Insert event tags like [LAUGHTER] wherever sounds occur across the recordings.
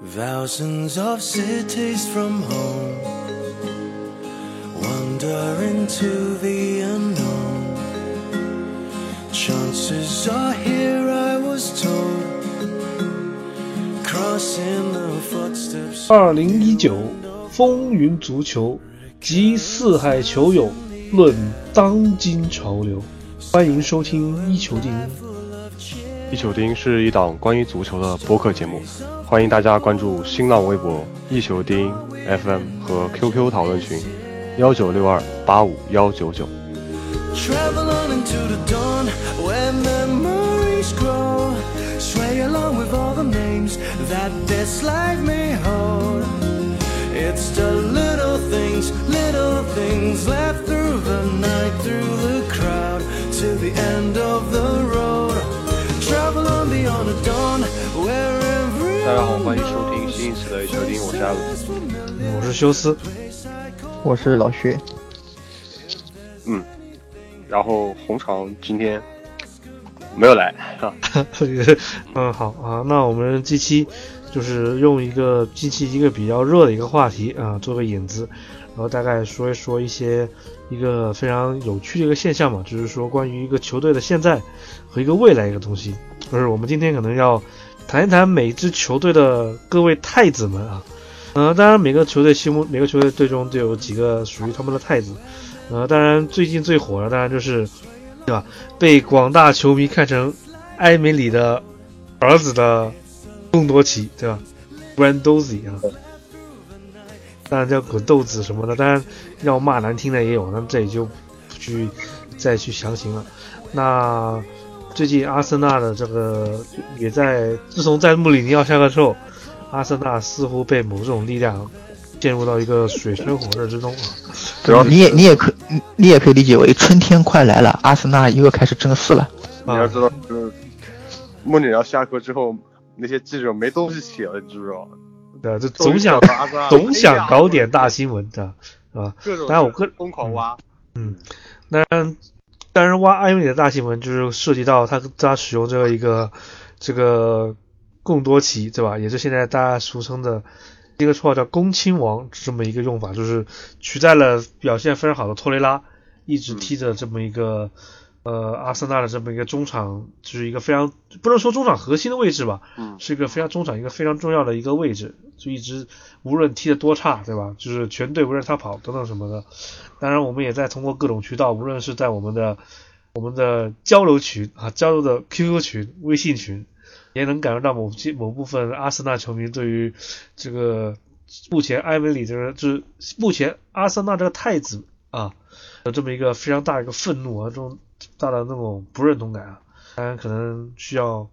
Thousands of cities from home wander into the unknown. Chances are here, I was told, crossing the footsteps. 二零一九风云足球集四海球友论当今潮流，欢迎收听一球定音。一球钉是一档关于足球的播客节目，欢迎大家关注新浪微博一球钉 FM 和 QQ 讨论群幺九六二八五幺九九。To the end of the road. 大家好，欢迎收听新一期的一球钉，我是阿伦。我是休斯，我是老薛，嗯，然后红场今天没有来啊，[LAUGHS] 嗯，好啊，那我们这期就是用一个近期一个比较热的一个话题啊做个引子，然后大概说一说一些一个非常有趣的一个现象嘛，就是说关于一个球队的现在和一个未来一个东西，就是我们今天可能要谈一谈每支球队的各位太子们啊，呃，当然每个球队心目每个球队队中都有几个属于他们的太子，呃，当然最近最火的当然就是对吧？被广大球迷看成埃梅里的儿子的贡多齐，对吧？Brandozi 啊，当然叫滚豆子什么的，当然要骂难听的也有，那这里就不去再去详情了。那最近阿森纳的这个也在，自从在穆里尼奥下课之后，阿森纳似乎被某种力量陷入到一个水深火热之中啊。然后你也你也可你你也可以理解为春天快来了，阿森纳又开始争四了。你要知道，就是穆里尼奥下课之后，那些记者没东西写了，你知不知道？对，就总想总想搞点大新闻的，是吧？各种当然我个疯狂挖，嗯，当然，当然挖埃梅里的大新闻就是涉及到他他使用这个一个这个贡多奇，对吧？也是现在大家俗称的一个绰号叫“公亲王”这么一个用法，就是取代了表现非常好的托雷拉，一直踢着这么一个。呃，阿森纳的这么一个中场，就是一个非常不能说中场核心的位置吧，嗯是一个非常中场一个非常重要的一个位置，就一直无论踢得多差，对吧？就是全队围着他跑等等什么的。当然，我们也在通过各种渠道，无论是在我们的我们的交流群啊，交流的 QQ 群、微信群，也能感受到某些某部分阿森纳球迷对于这个目前埃梅里这个就是目前阿森纳这个太子啊的这么一个非常大的一个愤怒啊，这种大的那种不认同感啊。当然，可能需要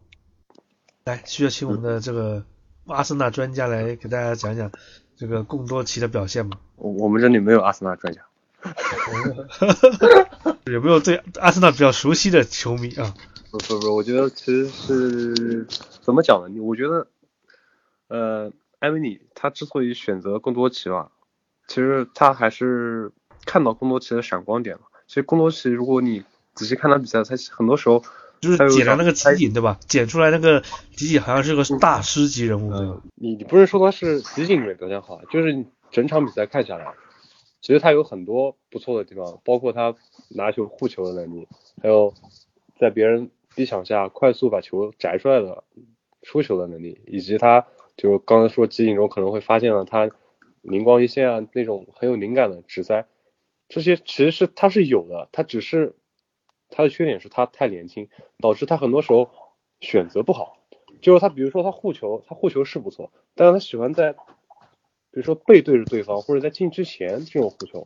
来需要请我们的这个阿森纳专家来给大家讲讲这个贡多奇的表现嘛。我我们这里没有阿森纳专家。[LAUGHS] 有没有对阿森纳比较熟悉的球迷啊？不不不，我觉得其实是怎么讲呢？你我觉得，呃，埃维里他之所以选择贡多奇吧，其实他还是看到贡多奇的闪光点了。其实贡多奇，如果你仔细看他比赛，他很多时候就是还有一剪了那个场集锦对吧？剪出来那个集锦好像是个大师级人物你你不是说他是集锦里面表现好，就是整场比赛看下来，其实他有很多不错的地方，包括他拿球护球的能力，还有在别人逼抢下快速把球摘出来的出球的能力，以及他就是刚才说集锦中可能会发现了他灵光一现啊那种很有灵感的直塞，这些其实是他是有的，他只是他的缺点是他太年轻，导致他很多时候选择不好。就是他，比如说他护球，他护球是不错，但是他喜欢在，比如说背对着对方或者在进之前这种护球，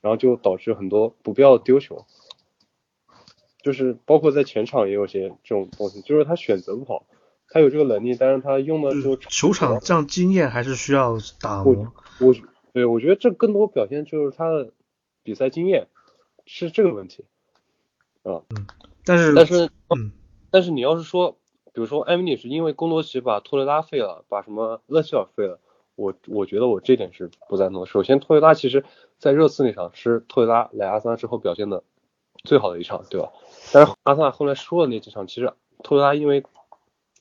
然后就导致很多不必要的丢球。就是包括在前场也有些这种东西，就是他选择不好，他有这个能力，但是他用的就球场这样经验还是需要打磨。我对我觉得这更多表现就是他的比赛经验是这个问题啊。嗯但是但是嗯，但是你要是说，比如说艾米丽是因为贡多奇把托雷拉废了，把什么勒希尔废了，我我觉得我这点是不赞同的。首先，托雷拉其实在热刺那场是托雷拉来阿森纳之后表现的最好的一场，对吧？但是阿森纳后来输了那几场，其实托雷拉因为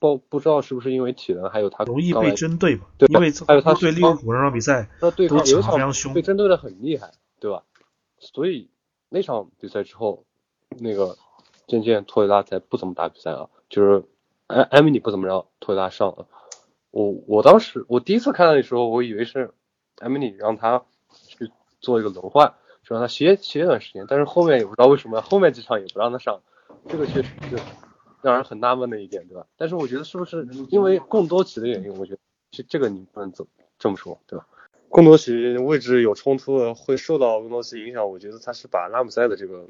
不不知道是不是因为体能，还有他容易被针对嘛，对因为还有他对利物浦那场比赛那对都抢抗有一场被，针对的很厉害，对吧？所以那场比赛之后，那个渐渐托雷拉才不怎么打比赛啊，就是艾艾米里不怎么让托雷拉上了。我我当时我第一次看到的时候，我以为是艾米里让他去做一个轮换，就让他歇歇一段时间，但是后面也不知道为什么后面几场也不让他上，这个确实是让人很纳闷的一点，对吧？但是我觉得是不是因为贡多齐的原因，我觉得这这个你不能这这么说，对吧？贡多齐位置有冲突，会受到贡多齐影响。我觉得他是把拉姆塞的这个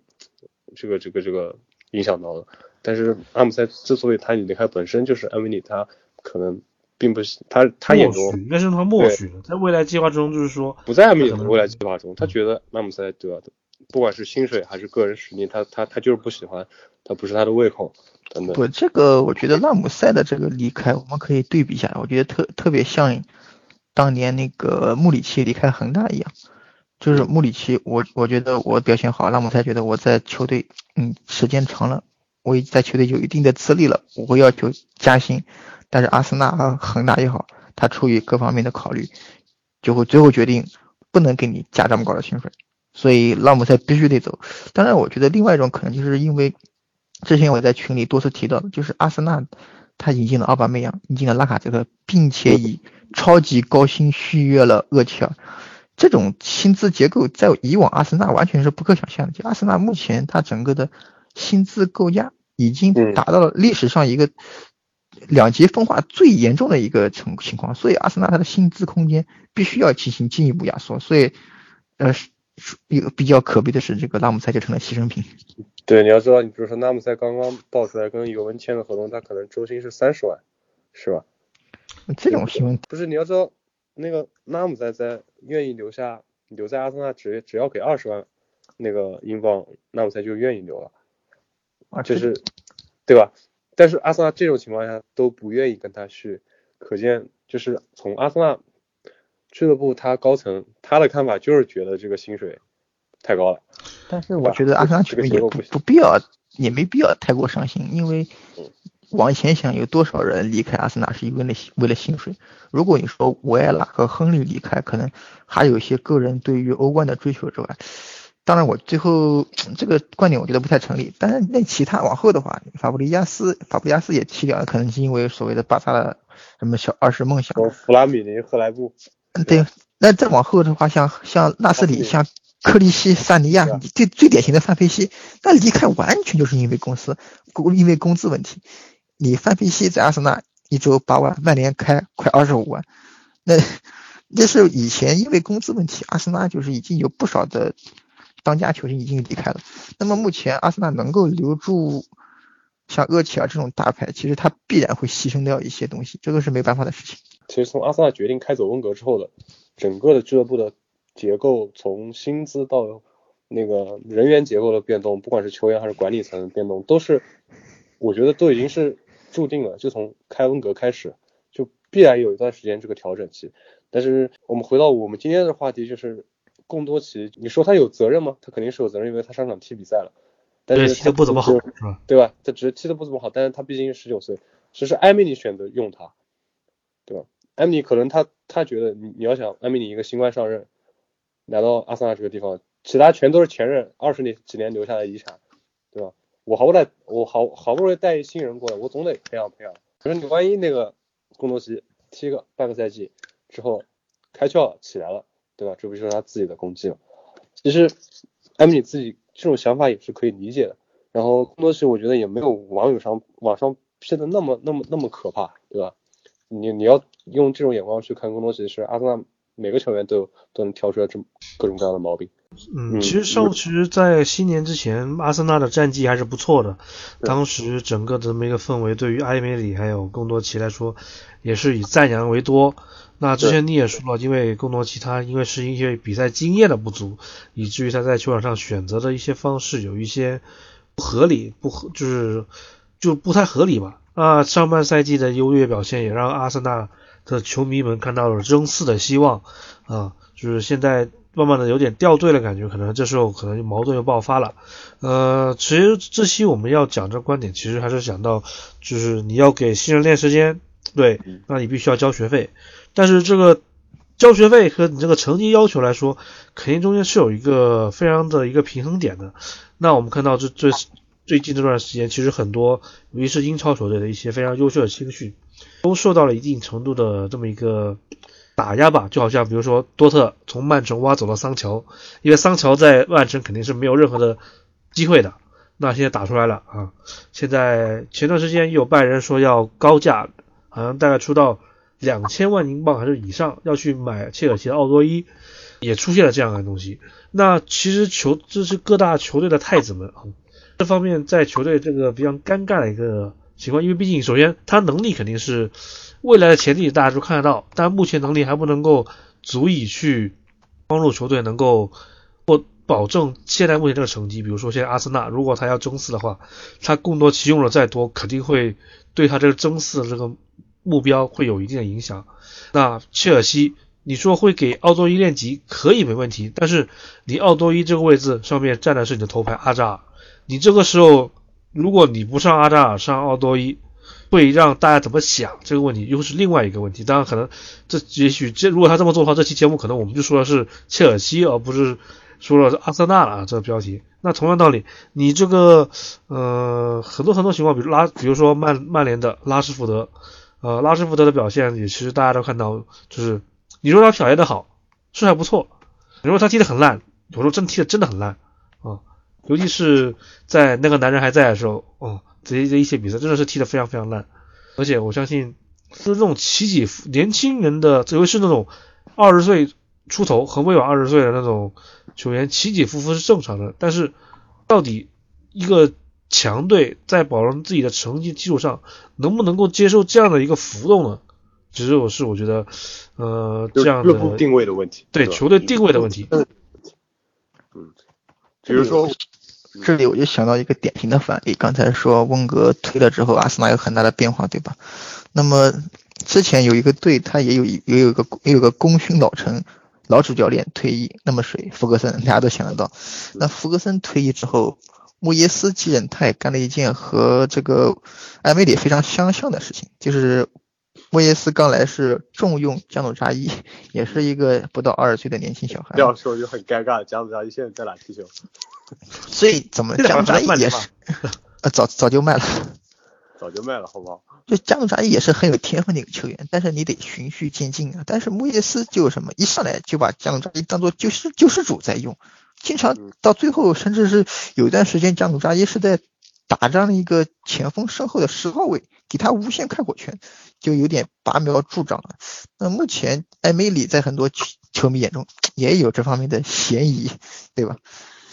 这个这个这个影响到了。但是拉姆塞之所以他离开，本身就是安维里他可能并不是他他眼中应该是他默许的，在未来计划中就是说不在安维里可能的未来计划中，他觉得拉姆塞对吧？不管是薪水还是个人实力，他他他就是不喜欢，他不是他的胃口等等。不，这个我觉得拉姆塞的这个离开，我们可以对比一下，我觉得特特别像当年那个穆里奇离开恒大一样，就是穆里奇，我我觉得我表现好，拉姆塞觉得我在球队，嗯，时间长了，我已在球队有一定的资历了，我会要求加薪，但是阿森纳和恒大也好，他出于各方面的考虑，就会最后决定不能给你加这么高的薪水，所以拉姆塞必须得走。当然，我觉得另外一种可能就是因为之前我在群里多次提到的，就是阿森纳他引进了奥巴梅扬，引进了拉卡泽特，并且以超级高薪续约了厄齐尔。这种薪资结构在以往阿森纳完全是不可想象的。就阿森纳目前它整个的薪资构架已经嗯达到了历史上一个两极分化最严重的一个情情况，所以阿森纳它的薪资空间必须要进行进一步压缩。所以，呃，是是一个比较可悲的是，这个拉姆塞就成了牺牲品。对，你要知道，你比如说拉姆塞刚刚爆出来跟尤文签的合同，他可能周薪是三十万，是吧？这种新闻不是，你要知道，那个拉姆塞在愿意留下留在阿森纳只只要给二十万那个英镑，那我才就愿意留了，啊，就是对吧？但是阿森纳这种情况下都不愿意跟他续，可见就是从阿森纳俱乐部他高层他的看法就是觉得这个薪水太高了。但是我觉得阿森纳球迷也不不必要，也没必要太过伤心，因为往前想，有多少人离开阿森纳是因为了为了薪水？如果你说维埃拉和亨利离开，可能还有一些个人对于欧冠的追求之外，当然我最后这个观点我觉得不太成立。但是那其他往后的话，法布雷加斯法布雷加斯也踢掉了，可能是因为所谓的巴萨的什么小二十梦想。哦，弗拉米林、赫莱布，嗯，对。那再往后的话，像像纳斯里、像克利希、萨尼亚最最典型的范佩西，那离开完全就是因为公司工因为工资问题。你范佩西在阿森纳一周八万，曼联开快二十五万，那这是以前因为工资问题，阿森纳就是已经有不少的当家球星已经离开了。那么目前阿森纳能够留住像厄齐尔这种大牌，其实他必然会牺牲掉一些东西，这个是没办法的事情。其实从阿森纳决定开走温格之后的整个的俱乐部的结构，从薪资到那个人员结构的变动，不管是球员还是管理层的变动，都是我觉得都已经是注定了。就从开温格开始，就必然有一段时间这个调整期。但是我们回到我们今天的话题，就是贡多齐，你说他有责任吗？他肯定是有责任，因为他上场踢比赛了。但对是踢得不怎么好，是是吧？对吧？他只是踢得不怎么好，但是他毕竟是十九岁，只是埃米里选择用他，对吧？埃米里可能他他觉得你你要想埃米里一个新官上任，来到阿森纳这个地方，其他全都是前任二十年几年留下的遗产？我好不歹我好好不容易带一新人过来，我总得培养培养。可是你万一那个贡多齐踢个半个赛季之后开窍起来了，对吧？这不就是他自己的功绩了？其实艾米你自己这种想法也是可以理解的。然后更多是我觉得也没有网友上网上批的那么那么那么可怕，对吧？你你要用这种眼光去看更多，其实阿森纳每个球员都有都能挑出来这么各种各样的毛病。嗯，嗯其实上其实，在新年之前，阿森纳的战绩还是不错的。当时整个的这么一个氛围，对于埃梅里还有贡多齐来说，也是以赞扬为多。那之前你也说了，因为贡多齐他因为是因为比赛经验的不足，以至于他在球场上选择的一些方式有一些不合理，不合就是就不太合理吧。那上半赛季的优越表现也让阿森纳的球迷们看到了争四的希望啊，就是现在慢慢的有点掉队的感觉，可能这时候可能矛盾又爆发了。呃，其实这期我们要讲这观点，其实还是讲到，就是你要给新人练时间，对，那你必须要交学费，但是这个交学费和你这个成绩要求来说，肯定中间是有一个非常的一个平衡点的。那我们看到这最最近这段时间，其实很多，尤其是英超球队的一些非常优秀的青训，都受到了一定程度的这么一个。打压吧，就好像比如说多特从曼城挖走了桑乔，因为桑乔在曼城肯定是没有任何的机会的。那现在打出来了啊！现在前段时间有拜仁说要高价，好像大概出到两千万英镑还是以上，要去买切尔西的奥多伊，也出现了这样的东西。那其实球这是各大球队的太子们啊，这方面在球队这个比较尴尬的一个情况，因为毕竟首先他能力肯定是。未来的潜力大家都看得到，但目前能力还不能够足以去帮助球队能够或保证现在目前这个成绩。比如说现在阿森纳，如果他要争四的话，他更多启用的再多，肯定会对他这个争四的这个目标会有一定的影响。那切尔西，你说会给奥多伊练级可以没问题，但是你奥多伊这个位置上面站的是你的头牌阿扎尔，你这个时候如果你不上阿扎尔，上奥多伊。会让大家怎么想这个问题，又是另外一个问题。当然，可能这也许这如果他这么做的话，这期节目可能我们就说的是切尔西，而不是说了是阿森纳了啊。这个标题。那同样道理，你这个呃很多很多情况，比如拉，比如说曼曼联的拉什福德，呃拉什福德的表现也其实大家都看到，就是你说他表现的好是还不错，你说他踢得很烂，有时候真踢得真的很烂，尤其是在那个男人还在的时候，哦。这些这一些比赛真的是踢得非常非常烂，而且我相信是这种起起伏年轻人的，尤其是那种二十岁出头和未满二十岁的那种球员起起伏伏是正常的。但是到底一个强队在保证自己的成绩基础上，能不能够接受这样的一个浮动呢？其实我是我觉得，呃，这样的定位的问题，对球队定位的问题。嗯，比如说。这里我就想到一个典型的反例，刚才说温格退了之后，阿森纳有很大的变化，对吧？那么之前有一个队，他也有也有一个也有个功勋老臣，老主教练退役，那么谁？福格森，大家都想得到。那福格森退役之后，穆耶斯继任，他也干了一件和这个埃梅里非常相像的事情，就是穆耶斯刚来是重用加努扎伊，也是一个不到二十岁的年轻小孩。要说就很尴尬，加努扎伊现在在哪踢球？[LAUGHS] 所以怎么加努扎伊也是，[LAUGHS] 呃，早早就卖了，早就卖了，好不好？就加努扎伊也是很有天分的一个球员，但是你得循序渐进啊。但是穆耶斯就什么，一上来就把加努扎伊当做救世救世主在用，经常到最后甚至是有一段时间加努扎伊是在打这样的一个前锋身后的十号位，给他无限开火权，就有点拔苗助长了。那目前艾梅里在很多球球迷眼中也有这方面的嫌疑，对吧？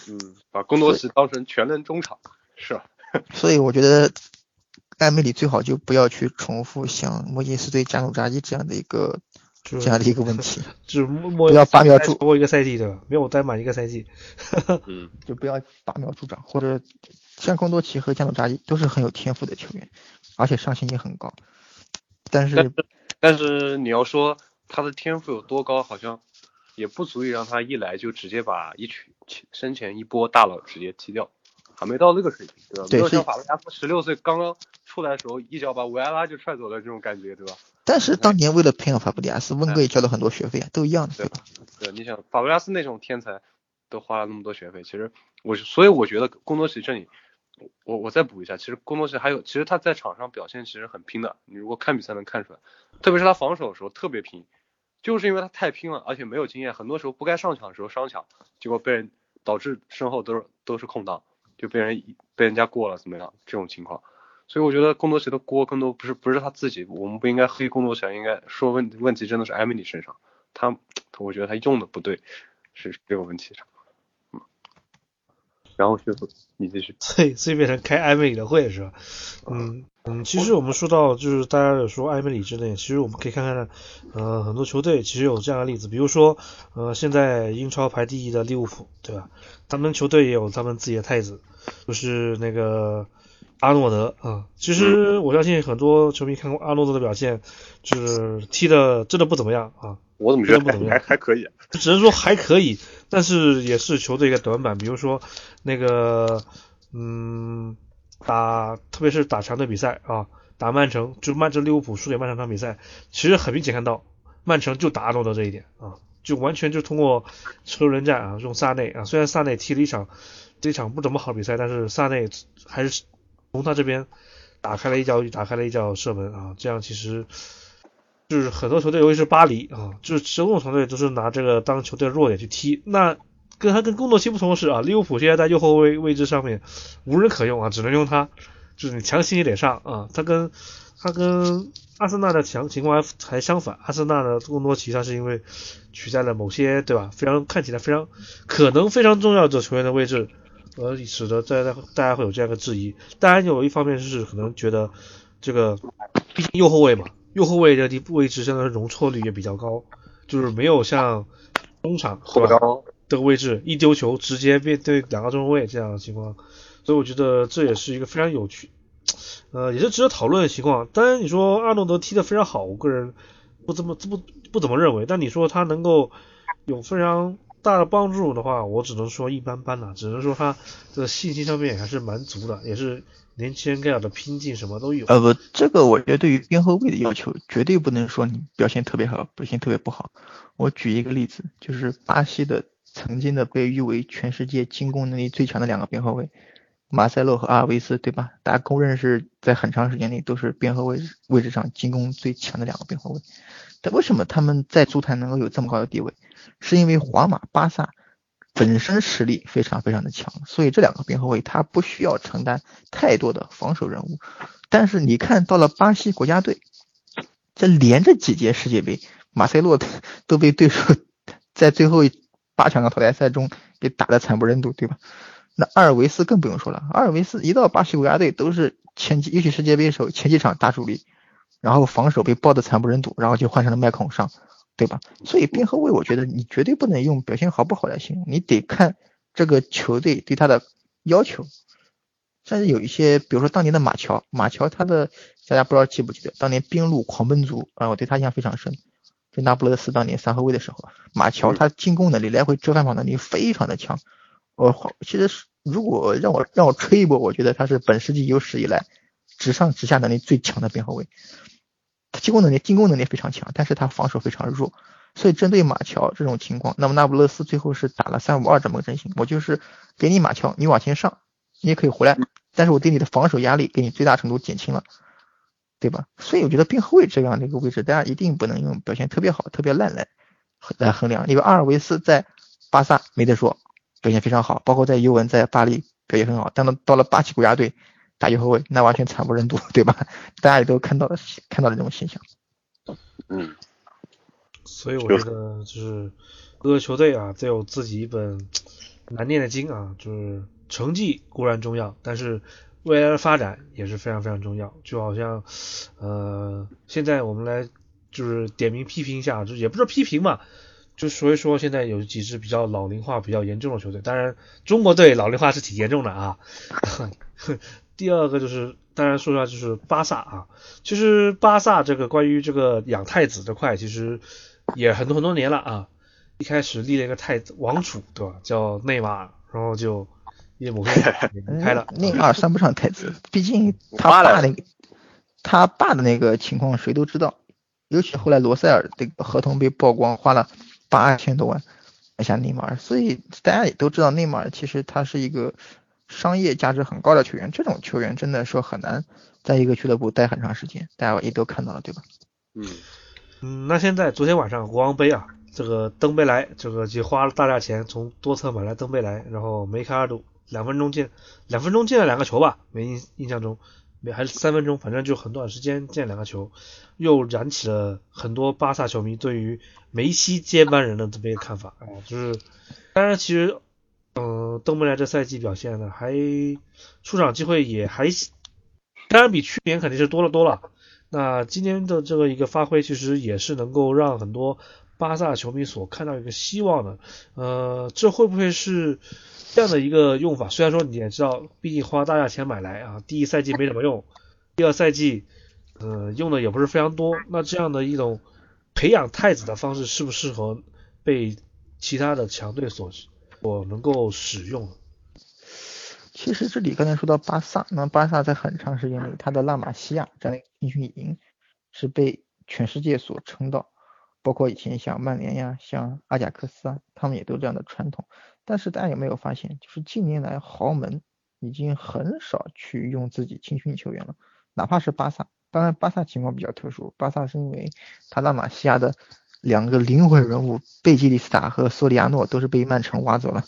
嗯，把贡多齐当成全能中场是吧？[LAUGHS] 所以我觉得艾梅里最好就不要去重复像莫耶斯对加努扎伊这样的一个这样的一个问题，[LAUGHS] 就不要拔苗助长一个赛季对吧？没有待满一个赛季，嗯，[LAUGHS] 就不要拔苗助长，或者像贡多齐和加努扎伊都是很有天赋的球员，而且上限也很高，但是但是你要说他的天赋有多高，好像也不足以让他一来就直接把一群。生前一波大佬直接踢掉，还没到那个水平，对吧？没有像法布加斯十六岁刚刚出来的时候，一脚把维埃拉就踹走了这种感觉，对吧？但是当年为了培养法布加斯，温格也交了很多学费啊，都一样的，对吧？对，你想法布加斯那种天才都花了那么多学费，其实我所以我觉得工多奇这里，我我再补一下，其实工多奇还有，其实他在场上表现其实很拼的，你如果看比赛能看出来，特别是他防守的时候特别拼。就是因为他太拼了，而且没有经验，很多时候不该上抢的时候上抢，结果被人导致身后都是都是空档，就被人被人家过了怎么样？这种情况，所以我觉得工作室的锅更多不是不是他自己，我们不应该黑工作室，应该说问问题真的是艾米丽身上，他我觉得他用的不对，是这个问题上。然后就你继续，所以所以变成开艾梅里的会是吧？嗯嗯，其实我们说到就是大家有说艾梅里之内，其实我们可以看看，呃，很多球队其实有这样的例子，比如说呃现在英超排第一的利物浦，对吧？他们球队也有他们自己的太子，就是那个阿诺德啊。其实我相信很多球迷看过阿诺德的表现，就是踢的真的不怎么样啊。我怎么觉得还还不怎么样还可以啊？[LAUGHS] 只能说还可以，但是也是球队一个短板。比如说那个，嗯，打特别是打强队比赛啊，打曼城，就曼城利物浦输给曼城场比赛，其实很明显看到曼城就打阿诺德这一点啊，就完全就通过车轮战啊，用萨内啊，虽然萨内踢了一场这一场不怎么好比赛，但是萨内还是从他这边打开了一脚打开了一脚射门啊，这样其实。就是很多球队，尤其是巴黎啊，就是所有球队都是拿这个当球队弱点去踢。那跟他跟工作期不同的是啊，利物浦现在在右后卫位置上面无人可用啊，只能用他，就是你强行也得上啊。他跟他跟阿森纳的强情况还还相反，阿森纳的贡多齐他是因为取代了某些对吧，非常看起来非常可能非常重要的球员的位置，而使得在大家会有这样的质疑。当然有一方面是可能觉得这个毕竟右后卫嘛。右后卫这地位置相当于容错率也比较高，就是没有像中场后腰这个位置一丢球直接面对两个中后卫这样的情况，所以我觉得这也是一个非常有趣，呃，也是值得讨论的情况。当然你说阿诺德踢得非常好，我个人不这么不不怎么认为，但你说他能够有非常大的帮助的话，我只能说一般般了，只能说他的信心上面还是蛮足的，也是。年轻人该有的拼劲什么都有。呃不，这个我觉得对于边后卫的要求绝对不能说你表现特别好，表现特别不好。我举一个例子，就是巴西的曾经的被誉为全世界进攻能力最强的两个边后卫，马塞洛和阿尔维斯，对吧？大家公认是在很长时间内都是边后卫位置上进攻最强的两个边后卫。但为什么他们在足坛能够有这么高的地位？是因为皇马、巴萨。本身实力非常非常的强，所以这两个边后卫他不需要承担太多的防守任务。但是你看到了巴西国家队，这连着几届世界杯，马塞洛 [LAUGHS] 都被对手 [LAUGHS] 在最后八强的淘汰赛中给打得惨不忍睹，对吧？那阿尔维斯更不用说了，阿尔维斯一到巴西国家队都是前几，尤其世界杯的时候前几场大主力，然后防守被爆得惨不忍睹，然后就换成了麦孔上。对吧？所以边后卫，我觉得你绝对不能用表现好不好来形容，你得看这个球队对他的要求。甚至有一些，比如说当年的马乔，马乔他的大家不知道记不记得，当年边路狂奔族啊，我对他印象非常深。就那不勒斯当年三后卫的时候，马乔他进攻能力、来回折返跑能力非常的强。我其实是如果让我让我吹一波，我觉得他是本世纪有史以来直上直下能力最强的边后卫。进攻能力，进攻能力非常强，但是他防守非常弱，所以针对马乔这种情况，那么那不勒斯最后是打了三五二这么个阵型，我就是给你马乔，你往前上，你也可以回来，但是我对你的防守压力给你最大程度减轻了，对吧？所以我觉得边后卫这样的一个位置，大家一定不能用表现特别好、特别烂来来衡量，因为阿尔维斯在巴萨没得说，表现非常好，包括在尤文在巴黎表现很好，但到到了巴西国家队。打右后卫那完全惨不忍睹，[LAUGHS] 对吧？大家也都看到了，看到了这种现象。嗯，所以我觉得就是各个球队啊，都有自己一本难念的经啊，就是成绩固然重要，但是未来的发展也是非常非常重要。就好像呃，现在我们来就是点名批评一下，就也不是批评嘛，就所以说现在有几支比较老龄化比较严重的球队，当然中国队老龄化是挺严重的啊。[LAUGHS] 第二个就是，当然说一下就是巴萨啊。其实巴萨这个关于这个养太子这块，其实也很多很多年了啊。一开始立了一个太子王储，对吧？叫内马尔，然后就叶某 [LAUGHS] 开了。内马尔算不上太子，毕竟他爸那个他爸的那个情况谁都知道。尤其后来罗塞尔这个合同被曝光，花了八千多万买下内马尔，所以大家也都知道内马尔其实他是一个。商业价值很高的球员，这种球员真的说很难在一个俱乐部待很长时间，大家也都看到了，对吧？嗯嗯，那现在昨天晚上国王杯啊，这个登贝莱这个就花了大价钱从多特买来登贝莱，然后梅开二度，两分钟进两分钟进了两个球吧，没印印象中没还是三分钟，反正就很短时间进两个球，又燃起了很多巴萨球迷对于梅西接班人的这么一个看法啊，就是当然其实。嗯，登贝莱这赛季表现呢，还出场机会也还，当然比去年肯定是多了多了。那今天的这个一个发挥，其实也是能够让很多巴萨球迷所看到一个希望的。呃，这会不会是这样的一个用法？虽然说你也知道，毕竟花大价钱买来啊，第一赛季没怎么用，第二赛季，呃，用的也不是非常多。那这样的一种培养太子的方式适不适合被其他的强队所我能够使用？其实这里刚才说到巴萨，那巴萨在很长时间里，他的拉玛西亚这样的青训营是被全世界所称道，包括以前像曼联呀、像阿贾克斯啊，他们也都这样的传统。但是大家有没有发现，就是近年来豪门已经很少去用自己青训球员了，哪怕是巴萨。当然，巴萨情况比较特殊，巴萨是因为他拉玛西亚的两个灵魂人物贝基利斯塔和索里亚诺都是被曼城挖走了。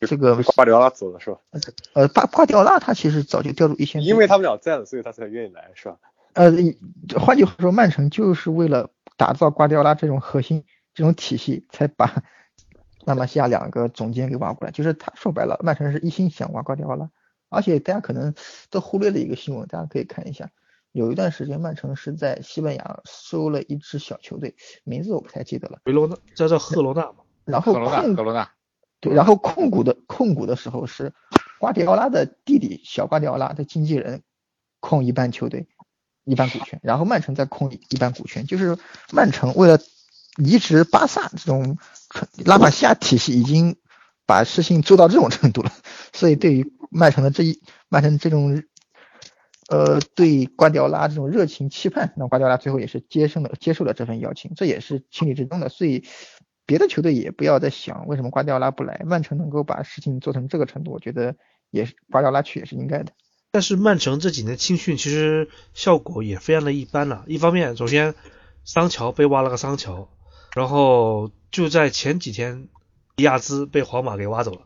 这个瓜迪奥拉走了是吧？[LAUGHS] 呃，巴瓜迪奥拉他其实早就掉入一线，因为他们俩在了，所以他才愿意来，是吧？呃，换句话说，曼城就是为了打造瓜迪奥拉这种核心、这种体系，才把 [LAUGHS] 拉玛西亚两个总监给挖过来。就是他说白了，曼城是一心想挖瓜迪奥拉，而且大家可能都忽略了一个新闻，大家可以看一下。有一段时间，曼城是在西班牙收了一支小球队，名字我不太记得了。维罗纳叫做赫罗纳嘛。[LAUGHS] 然后控赫罗纳。对，然后控股的控股的时候是瓜迪奥拉的弟弟小瓜迪奥拉的经纪人控一半球队一半股权，然后曼城再控一半股权。就是曼城为了移植巴萨这种拉玛西亚体系，已经把事情做到这种程度了。所以对于曼城的这一曼城这种。呃，对瓜迪奥拉这种热情期盼，那瓜迪奥拉最后也是接受了接受了这份邀请，这也是情理之中的。所以别的球队也不要再想为什么瓜迪奥拉不来，曼城能够把事情做成这个程度，我觉得也是瓜迪奥拉去也是应该的。但是曼城这几年青训其实效果也非常的一般了。一方面，首先桑乔被挖了个桑乔，然后就在前几天，迪亚兹被皇马给挖走了，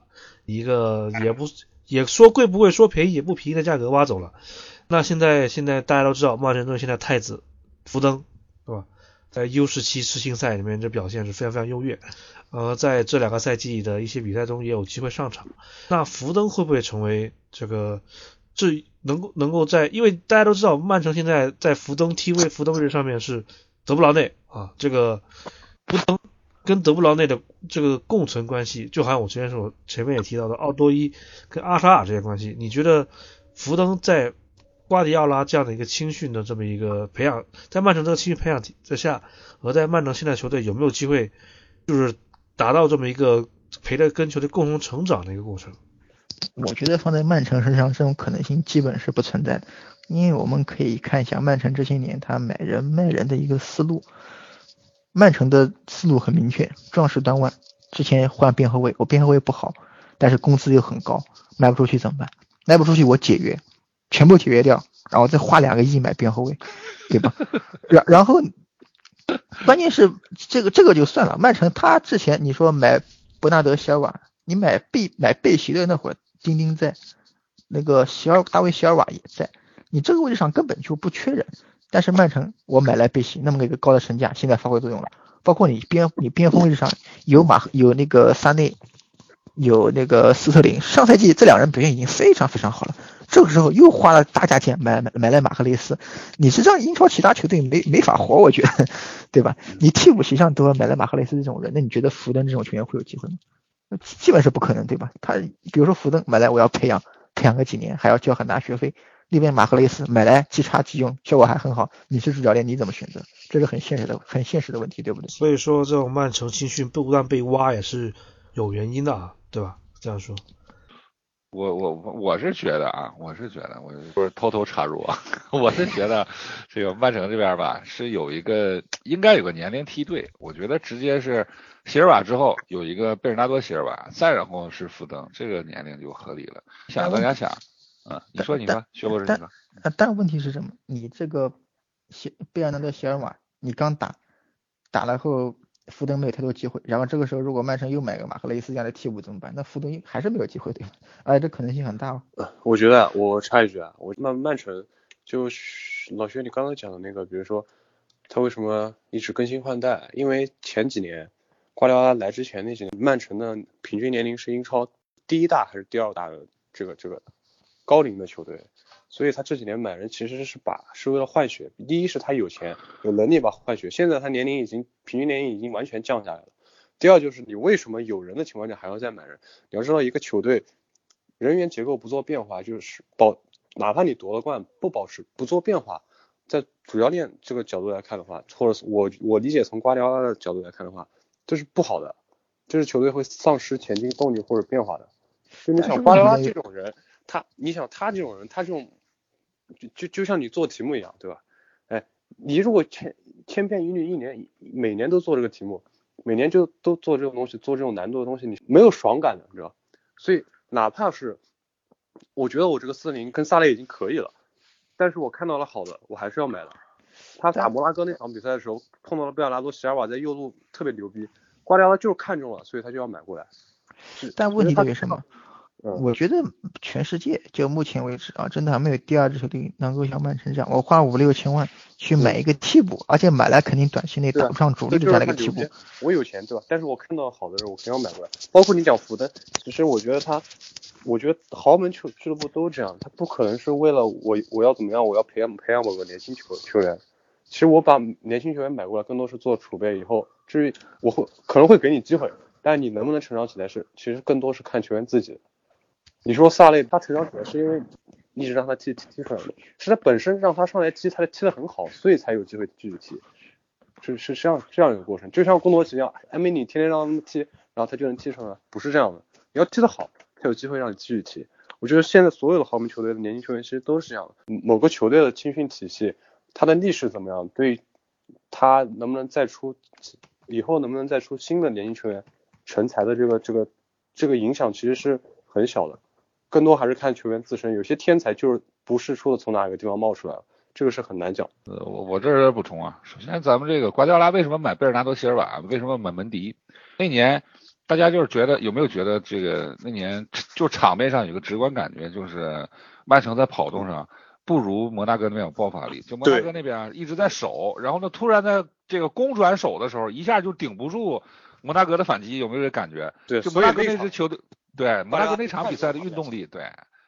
一个也不也说贵不贵，说便宜也不便宜的价格挖走了。那现在现在大家都知道，曼城队现在太子福登，对吧？在 U 十七世青赛里面，这表现是非常非常优越。呃，在这两个赛季的一些比赛中也有机会上场。那福登会不会成为这个这能够能够在？因为大家都知道，曼城现在在福登 T 位福登位置上面是德布劳内啊，这个福登跟德布劳内的这个共存关系，就好像我之前说前面也提到的奥多伊跟阿沙尔这些关系。你觉得福登在？瓜迪奥拉这样的一个青训的这么一个培养，在曼城这个青训培养之下，和在曼城现在球队有没有机会，就是达到这么一个陪着跟球队共同成长的一个过程？我觉得放在曼城身上这种可能性基本是不存在的，因为我们可以看一下曼城这些年他买人卖人的一个思路，曼城的思路很明确，壮士断腕。之前换边后卫，我边后卫不好，但是工资又很高，卖不出去怎么办？卖不出去我解约。全部解约掉，然后再花两个亿买边后卫，[LAUGHS] 对吧？然然后，关键是这个这个就算了。曼城他之前你说买伯纳德·席尔瓦，你买贝买贝席的那会儿，丁丁在，那个席尔大卫·席尔瓦也在，你这个位置上根本就不缺人。但是曼城我买来贝席那么一个高的身价，现在发挥作用了。包括你边你边锋位置上有马有那个萨内，有那个斯特林，上赛季这两人表现已经非常非常好了。这个时候又花了大价钱买买买来马赫雷斯，你是让英超其他球队没没法活，我觉得，对吧？你替补席上都要买来马赫雷斯这种人，那你觉得福登这种球员会有机会吗？那基本是不可能，对吧？他比如说福登买来，我要培养培养个几年，还要交很大学费。那边马赫雷斯买来即插即用，效果还很好。你是主教练，你怎么选择？这是很现实的很现实的问题，对不对？所以说这种曼城青训不断被挖也是有原因的，啊，对吧？这样说。我我我是觉得啊，我是觉得，我 [LAUGHS] 不是偷偷插入啊，[LAUGHS] 我是觉得这个曼城这边吧，是有一个应该有个年龄梯队，我觉得直接是席尔瓦之后有一个贝尔纳多席尔瓦，再然后是福登，这个年龄就合理了。想大家想，嗯，你说你说，薛博士你说。但但问题是什么？你这个席贝尔纳多席尔瓦，你刚打打了后。福登没有太多机会，然后这个时候如果曼城又买个马赫雷斯这样的替补怎么办？那福登还是没有机会对吧？哎，这可能性很大哦。我觉得我插一句啊，我曼曼城就老薛你刚刚讲的那个，比如说他为什么一直更新换代？因为前几年瓜迪奥拉来之前那几年，曼城的平均年龄是英超第一大还是第二大的这个这个高龄的球队。所以他这几年买人其实是把是为了换血，第一是他有钱有能力把换血，现在他年龄已经平均年龄已经完全降下来了。第二就是你为什么有人的情况下还要再买人？你要知道一个球队人员结构不做变化，就是保哪怕你夺了冠不保持不做变化，在主教练这个角度来看的话，或者是我我理解从瓜迪奥拉的角度来看的话，这是不好的，这是球队会丧失前进动力或者变化的。就你想瓜迪奥拉这种人，他你想他这种人，他这种就就就像你做题目一样，对吧？哎，你如果千千篇一律，一年每年都做这个题目，每年就都做这种东西，做这种难度的东西，你没有爽感的，你知道？所以哪怕是我觉得我这个四零跟萨雷已经可以了，但是我看到了好的，我还是要买的。他打摩拉哥那场比赛的时候碰到了贝尔拉多席尔瓦在右路特别牛逼，瓜迪奥拉就是看中了，所以他就要买过来。是但问题他在于什么？嗯我觉得全世界就目前为止啊，真的还没有第二支球队能够像曼城这样，我花五六千万去买一个替补，而且买来肯定短期内打不上主力的这样的一个替补。我有钱对吧？但是我看到好的人，我肯定要买过来。包括你讲福登，其实我觉得他，我觉得豪门球俱乐部都这样，他不可能是为了我我要怎么样，我要培养培养某个年轻球球员。其实我把年轻球员买过来，更多是做储备，以后至于我会可能会给你机会，但你能不能成长起来是，其实更多是看球员自己的。你说萨雷他成长起来是因为一直让他踢踢踢出来的，是他本身让他上来踢，他踢得很好，所以才有机会继续踢。是是这样这样一个过程，就像贡多齐一样，埃梅里天天让他们踢，然后他就能踢出来，不是这样的。你要踢得好，才有机会让你继续踢。我觉得现在所有的豪门球队的年轻球员其实都是这样的，某个球队的青训体系，它的历史怎么样，对他能不能再出，以后能不能再出新的年轻球员成才的这个这个这个影响其实是很小的，更多还是看球员自身。有些天才就是不是说从哪个地方冒出来的，这个是很难讲。呃，我我这儿补充啊，首先咱们这个瓜迪奥拉为什么买贝尔纳多席尔瓦，为什么买门迪？那年大家就是觉得有没有觉得这个那年就场面上有个直观感觉，就是曼城在跑动上不如摩纳哥那边有爆发力，就摩纳哥那边啊一直在守，然后呢突然在这个攻转守的时候，一下就顶不住摩纳哥的反击，有没有这感觉？对，就摩纳哥那支球队，对摩纳哥那场比赛的运动力，对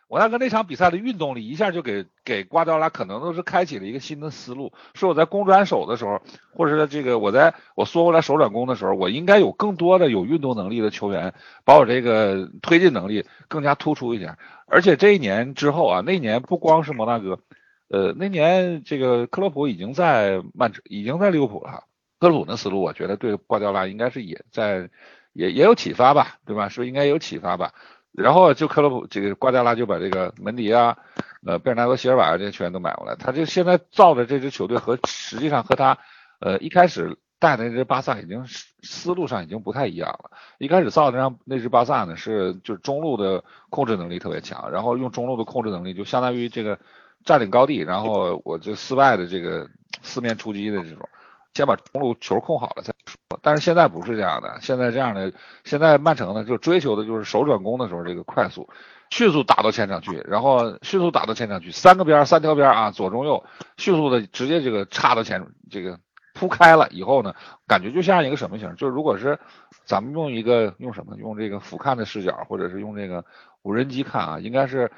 摩纳哥那场比赛的运动力，一下就给给瓜迪奥拉可能都是开启了一个新的思路。说我在攻转守的时候，或者是这个我在我缩过来手转攻的时候，我应该有更多的有运动能力的球员，把我这个推进能力更加突出一点。而且这一年之后啊，那年不光是摩纳哥，呃，那年这个克洛普已经在曼城，已经在利物浦了。克洛普的思路，我觉得对瓜迪奥拉应该是也在也也有启发吧，对吧？是不是应该有启发吧？然后就克洛普这个瓜迪奥拉就把这个门迪啊，呃，贝尔纳多席尔瓦这些球员都买过来，他就现在造的这支球队和实际上和他呃一开始带的那支巴萨已经思思路上已经不太一样了。一开始造的那那支巴萨呢是就是中路的控制能力特别强，然后用中路的控制能力就相当于这个占领高地，然后我这四外的这个四面出击的这种。先把中路球控好了再但是现在不是这样的，现在这样的，现在曼城呢就追求的就是手转攻的时候这个快速，迅速打到前场去，然后迅速打到前场去，三个边三条边啊，左中右，迅速的直接这个插到前这个铺开了以后呢，感觉就像一个什么型？就是如果是咱们用一个用什么用这个俯瞰的视角，或者是用这个无人机看啊，应该是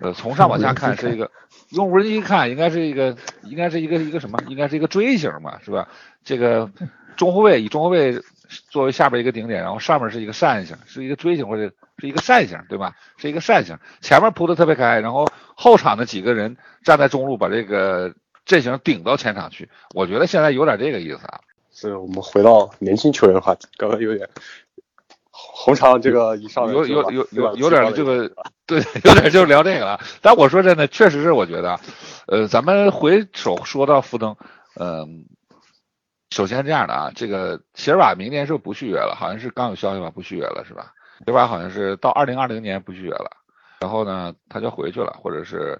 呃从上往下看是一个用无人机看应该是一个应该是一个一个什么？应该是一个锥形嘛，是吧？这个中后卫以中后卫作为下边一个顶点，然后上面是一个扇形，是一个锥形或者是一个扇形，对吧？是一个扇形，前面铺的特别开，然后后场的几个人站在中路把这个阵型顶到前场去。我觉得现在有点这个意思啊。所以我们回到年轻球员的话题，刚刚有点红场这个以上的有有有有有点这个对，有点就聊这个了。但我说真的，确实是我觉得啊，呃，咱们回首说到福登，嗯、首先这样的啊，这个席尔瓦明年是不续约了，好像是刚有消息吧，不续约了是吧？席尔瓦好像是到二零二零年不续约了，然后呢，他就回去了，或者是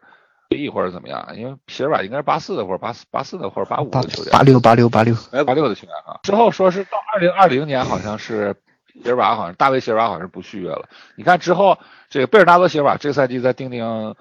退役或者怎么样？因为席尔瓦应该是八四的或者八四八四的或者八五的球员，八六八六八六，哎，八六的球员啊。之后说是到二零二零年，好像是席尔瓦，好像大卫席尔瓦好像是不续约了。你看之后，这个贝尔纳多席尔瓦这个赛季在丁丁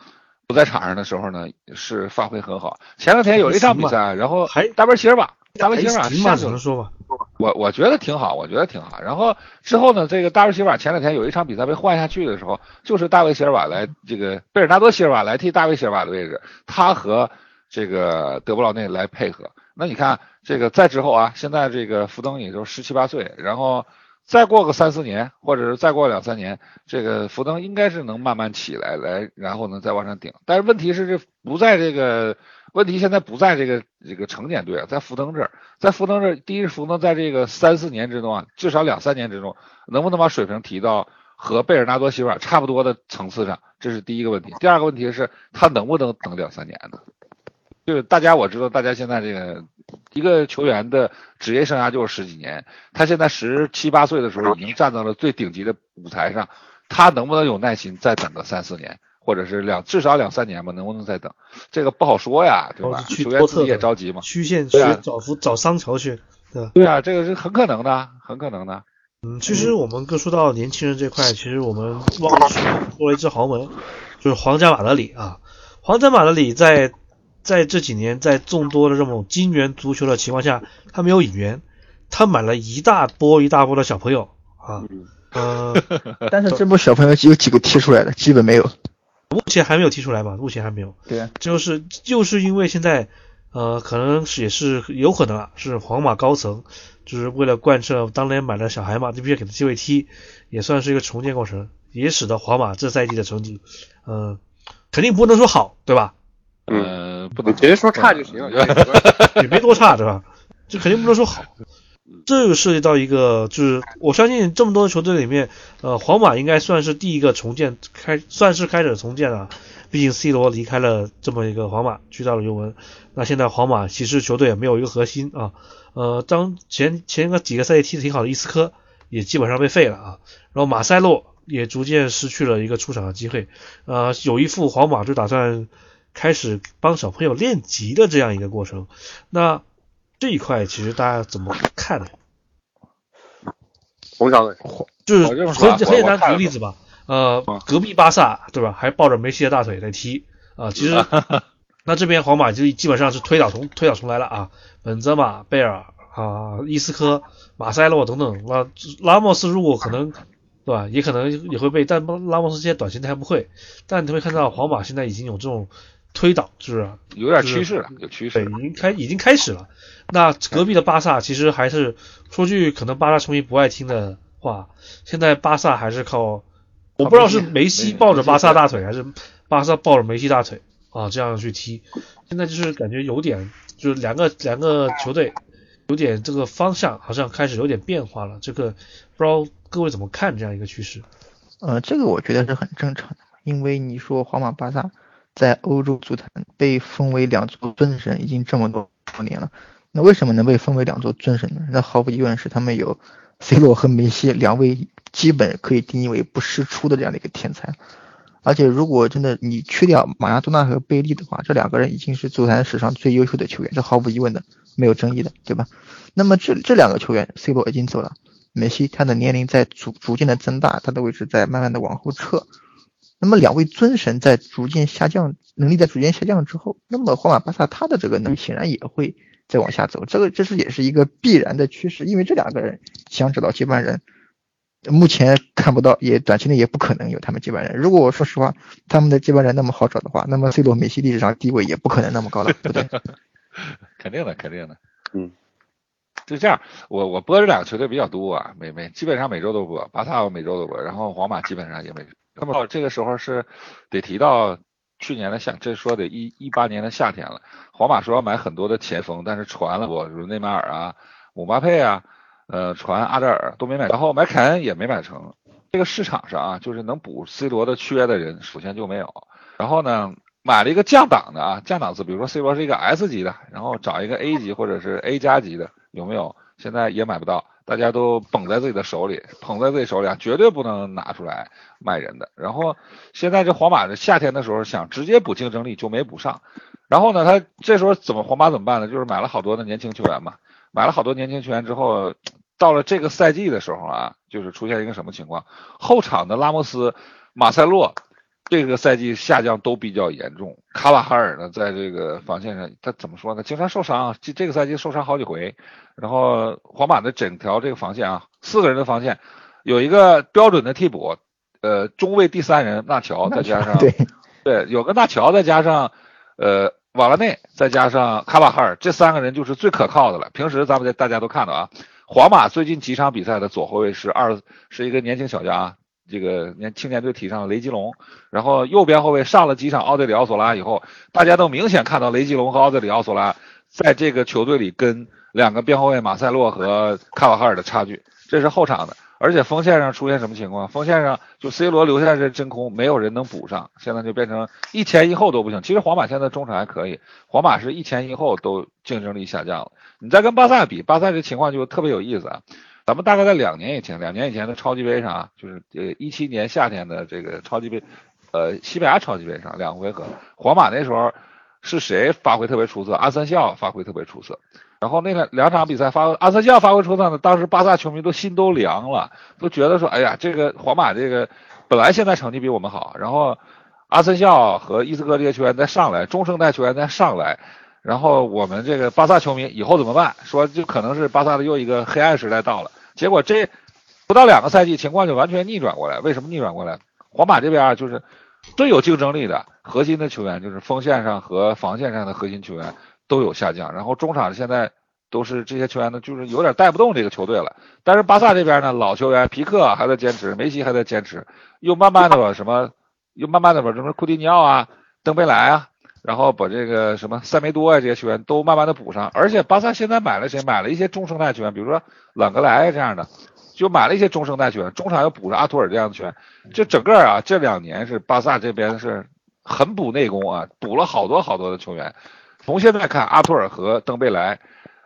不在场上的时候呢，是发挥很好。前两天有一场比赛，然后还大卫席尔瓦，大卫席尔瓦下去了。说吧。我我觉得挺好，我觉得挺好。然后之后呢，这个大卫席尔瓦前两天有一场比赛被换下去的时候，就是大卫席尔瓦来这个贝尔纳多席尔瓦来替大卫席尔瓦的位置，他和这个德布劳内来配合。那你看这个再之后啊，现在这个福登也就十七八岁，然后再过个三四年，或者是再过两三年，这个福登应该是能慢慢起来，来然后呢再往上顶。但是问题是这不在这个问题现在不在这个这个成年队啊，在福登这儿，在福登这儿，第一是福登在这个三四年之中啊，至少两三年之中，能不能把水平提到和贝尔纳多·席尔差不多的层次上，这是第一个问题。第二个问题是，他能不能等两三年呢？就是大家我知道，大家现在这个一个球员的职业生涯就是十几年，他现在十七八岁的时候已经站到了最顶级的舞台上，他能不能有耐心再等个三四年，或者是两至少两三年吧？能不能再等？这个不好说呀，对吧？球员自己也着急嘛。曲线对啊学找福找桑乔去，对？对啊，这个是很可能的，很可能的。嗯，其实我们更说到年轻人这块，其实我们忘了说了一支豪门，就是皇家马德里啊。皇家马德里在在这几年，在众多的这种金元足球的情况下，他没有引援，他买了一大波一大波的小朋友啊，呃，[LAUGHS] 但是这波小朋友有几个踢出来的，基本没有。目前还没有踢出来嘛？目前还没有，对啊，就是就是因为现在，呃，可能是也是有可能啊，是皇马高层就是为了贯彻当年买的小孩嘛，就必须给他机会踢，也算是一个重建过程，也使得皇马这赛季的成绩，呃，肯定不能说好，对吧？嗯，不能直接说差就行了。[LAUGHS] 也没多差，对吧？这肯定不能说好。这就涉及到一个，就是我相信这么多球队里面，呃，皇马应该算是第一个重建开，算是开始重建了。毕竟 C 罗离开了这么一个皇马，去到了尤文。那现在皇马其实球队也没有一个核心啊，呃，当前前个几个赛季踢得挺好的伊斯科也基本上被废了啊，然后马塞洛也逐渐失去了一个出场的机会。呃，有一副皇马就打算开始帮小朋友练级的这样一个过程。那这一块其实大家怎么看呢？红小伟，就是我这么说啊可以可以拿举个例子吧，呃嗯，隔壁巴萨对吧，还抱着梅西的大腿在踢。啊、其实 [LAUGHS] 那这边皇马就基本上是推倒重推倒重来了啊，本泽马、贝尔啊、伊斯科、马塞洛等等，拉拉莫斯如果可能对吧，也可能也会被，但拉莫斯这些短期内还不会，但你会看到皇马现在已经有这种推导，就是有点趋势了，有趋势对，已经开已经开始了。那隔壁的巴萨其实还是说句可能巴萨球迷不爱听的话，现在巴萨还是靠，我不知道是梅西抱着巴萨大腿，还是巴萨抱着梅西大腿啊这样去踢。现在就是感觉有点，就是两个两个球队有点这个方向好像开始有点变化了。这个不知道各位怎么看这样一个趋势？呃，这个我觉得是很正常的，因为你说皇马、巴萨在欧洲足坛被封为两座尊神已经这么多多年了，那为什么能被封为两座尊神呢？那毫无疑问是他们有 C 罗和梅西两位基本可以定义为不世出的这样的一个天才。而且，如果真的你去掉马拉多纳和贝利的话，这两个人已经是足坛史上最优秀的球员，这毫无疑问的，没有争议的，对吧？那么这这两个球员，C 罗已经走了，梅西他的年龄在逐逐渐的增大，他的位置在慢慢的往后撤。那么两位尊神在逐渐下降，能力在逐渐下降之后，那么皇马、巴萨他的这个能力显然也会再往下走，这个这是也是一个必然的趋势，因为这两个人想找到接班人，目前看不到，也短期内也不可能有他们接班人。如果我说实话，他们的接班人那么好找的话，那么 C 罗、梅西历史上地位也不可能那么高了，对不对？[LAUGHS] 肯定的，肯定的。嗯，就这样，我我播这两个球队比较多啊，每每基本上每周都播，巴萨我每周都播，然后皇马基本上也每。那么这个时候是得提到去年的夏，这说得一一八年的夏天了。皇马说要买很多的前锋，但是传了我，如内马尔啊、姆巴佩啊，呃，传阿扎尔都没买，然后买凯恩也没买成。这个市场上啊，就是能补 C 罗的缺的人，首先就没有。然后呢，买了一个降档的啊，降档次，比如说 C 罗是一个 S 级的，然后找一个 A 级或者是 A 加级的，有没有？现在也买不到，大家都捧在自己的手里，捧在自己手里啊，绝对不能拿出来卖人的。然后现在这皇马的夏天的时候想直接补竞争力就没补上，然后呢，他这时候怎么皇马怎么办呢？就是买了好多的年轻球员嘛，买了好多年轻球员之后，到了这个赛季的时候啊，就是出现一个什么情况？后场的拉莫斯、马塞洛。这个赛季下降都比较严重，卡瓦哈尔呢，在这个防线上，他怎么说呢？经常受伤，这这个赛季受伤好几回。然后皇马的整条这个防线啊，四个人的防线，有一个标准的替补，呃，中卫第三人纳乔，再加上对对，有个纳乔，再加上呃瓦拉内，再加上卡瓦哈尔，这三个人就是最可靠的了。平时咱们大家都看到啊，皇马最近几场比赛的左后卫是二是一个年轻小将，这个年青年队提上雷吉隆，然后右边后卫上了几场奥德里奥索拉以后，大家都明显看到雷吉隆和奥德里奥索拉在这个球队里跟两个边后卫马塞洛和卡瓦哈尔的差距，这是后场的。而且锋线上出现什么情况？锋线上就 C 罗留下这真空，没有人能补上，现在就变成一前一后都不行。其实皇马现在中场还可以，皇马是一前一后都竞争力下降了。你再跟巴萨比，巴萨这情况就特别有意思啊。咱们大概在两年以前，两年以前的超级杯上啊，就是呃一七年夏天的这个超级杯，呃西班牙超级杯上两回合，皇马那时候是谁发挥特别出色？阿森西奥发挥特别出色。然后那个两场比赛发阿森西奥发挥出色呢，当时巴萨球迷都心都凉了，都觉得说，哎呀，这个皇马这个本来现在成绩比我们好，然后阿森西奥和伊斯科这些球员再上来，中生代球员再上来，然后我们这个巴萨球迷以后怎么办？说就可能是巴萨的又一个黑暗时代到了。结果这不到两个赛季，情况就完全逆转过来。为什么逆转过来？皇马这边啊，就是最有竞争力的核心的球员，就是锋线上和防线上的核心球员。都有下降，然后中场现在都是这些球员呢，就是有点带不动这个球队了。但是巴萨这边呢，老球员皮克还在坚持，梅西还在坚持，又慢慢的把什么，又慢慢的把什么库蒂尼奥啊、登贝莱啊，然后把这个什么塞梅多啊这些球员都慢慢的补上。而且巴萨现在买了谁？买了一些中生代球员，比如说朗格莱这样的，就买了一些中生代球员，中场又补上阿图尔这样的球员。就整个啊，这两年是巴萨这边是很补内功啊，补了好多好多的球员。从现在看，阿图尔和登贝莱，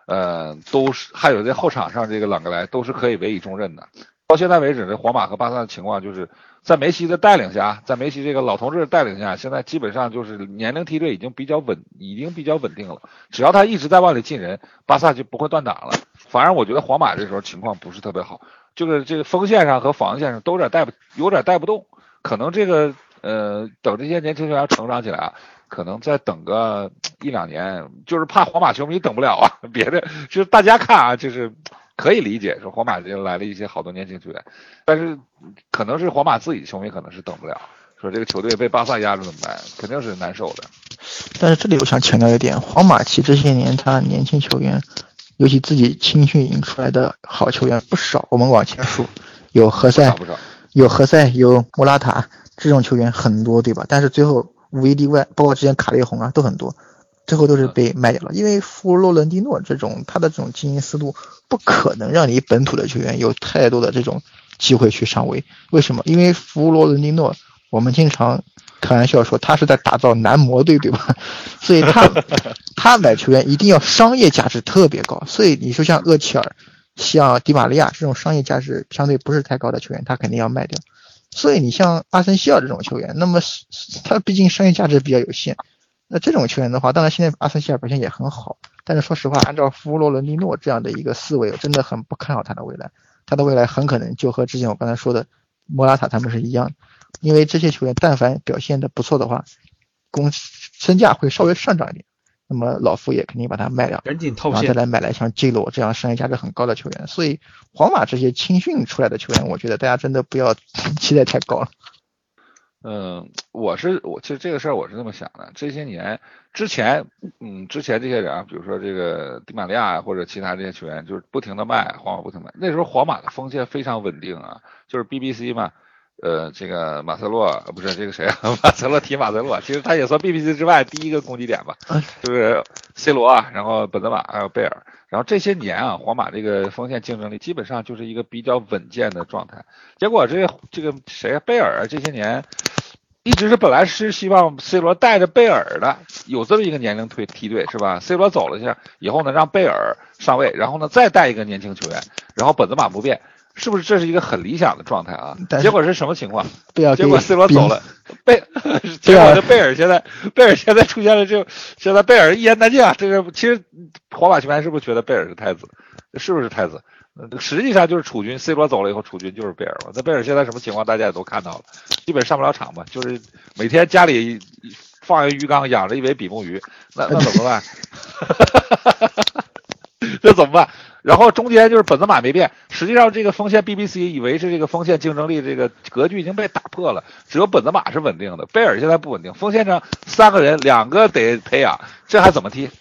呃，都是还有在后场上这个朗格莱都是可以委以重任的。到现在为止，这皇马和巴萨的情况就是在梅西的带领下，在梅西这个老同志的带领下，现在基本上就是年龄梯队已经比较稳，已经比较稳定了。只要他一直在往里进人，巴萨就不会断档了。反而我觉得皇马这时候情况不是特别好，就是这个锋线上和防线上都有点带不，有点带不动。可能这个呃，等这些年轻球员成长起来啊。可能再等个一两年，就是怕皇马球迷等不了啊。[LAUGHS] 别的就是大家看啊，就是可以理解，说皇马这来了一些好多年轻球员，但是可能是皇马自己球迷可能是等不了，说这个球队被巴萨压着怎么办？肯定是难受的。但是这里我想强调一点，皇马其实这些年他年轻球员，尤其自己青训营出来的好球员不少。我们往前数，[LAUGHS] 有何塞，有何塞，有莫拉塔这种球员很多，对吧？但是最后。无一例外，包括之前卡列洪啊，都很多，最后都是被卖掉了。因为弗洛伦蒂诺这种他的这种经营思路，不可能让你本土的球员有太多的这种机会去上位。为什么？因为弗洛伦蒂诺，我们经常开玩笑说他是在打造男模队，对吧？[LAUGHS] 所以他 [LAUGHS] 他买球员一定要商业价值特别高。所以你说像厄齐尔、像迪玛利亚这种商业价值相对不是太高的球员，他肯定要卖掉。所以你像阿森西奥这种球员，那么他毕竟商业价值比较有限。那这种球员的话，当然现在阿森西尔表现也很好，但是说实话，按照弗洛伦蒂诺这样的一个思维，我真的很不看好他的未来。他的未来很可能就和之前我刚才说的莫拉塔他们是一样，因为这些球员但凡表现的不错的话，公身价会稍微上涨一点。那么老夫也肯定把它卖掉，赶紧套然后再来买来像 J 罗这样商业价值很高的球员。所以皇马这些青训出来的球员，我觉得大家真的不要 [LAUGHS] 期待太高了。嗯，我是我其实这个事儿我是这么想的，这些年之前，嗯，之前这些人啊，比如说这个迪玛利亚或者其他这些球员，就是不停的卖，皇马不停的卖。那时候皇马的锋线非常稳定啊，就是 BBC 嘛。呃，这个马塞洛不是这个谁啊？马塞洛提马塞洛，其实他也算 BBC 之外第一个攻击点吧，就是 C 罗啊，然后本泽马还有贝尔，然后这些年啊，皇马这个锋线竞争力基本上就是一个比较稳健的状态。结果这个这个谁啊，贝尔这些年一直是本来是希望 C 罗带着贝尔的，有这么一个年龄推梯队是吧？C 罗走了下以后呢，让贝尔上位，然后呢再带一个年轻球员，然后本泽马不变。是不是这是一个很理想的状态啊？结果是什么情况？结果 C 罗走了，贝，结果这贝尔现在贝尔现在出现了，就现在贝尔一言难尽啊！这个其实皇马球迷是不是觉得贝尔是太子？是不是太子？实际上就是储君，C 罗走了以后，储君就是贝尔嘛。那贝尔现在什么情况？大家也都看到了，基本上不了场嘛，就是每天家里放一个鱼缸，养着一尾比目鱼，那那怎么办？[LAUGHS] [LAUGHS] 这怎么办？然后中间就是本泽马没变，实际上这个锋线 BBC 以为是这个锋线竞争力这个格局已经被打破了，只有本泽马是稳定的，贝尔现在不稳定。锋线上三个人，两个得培养，这还怎么踢？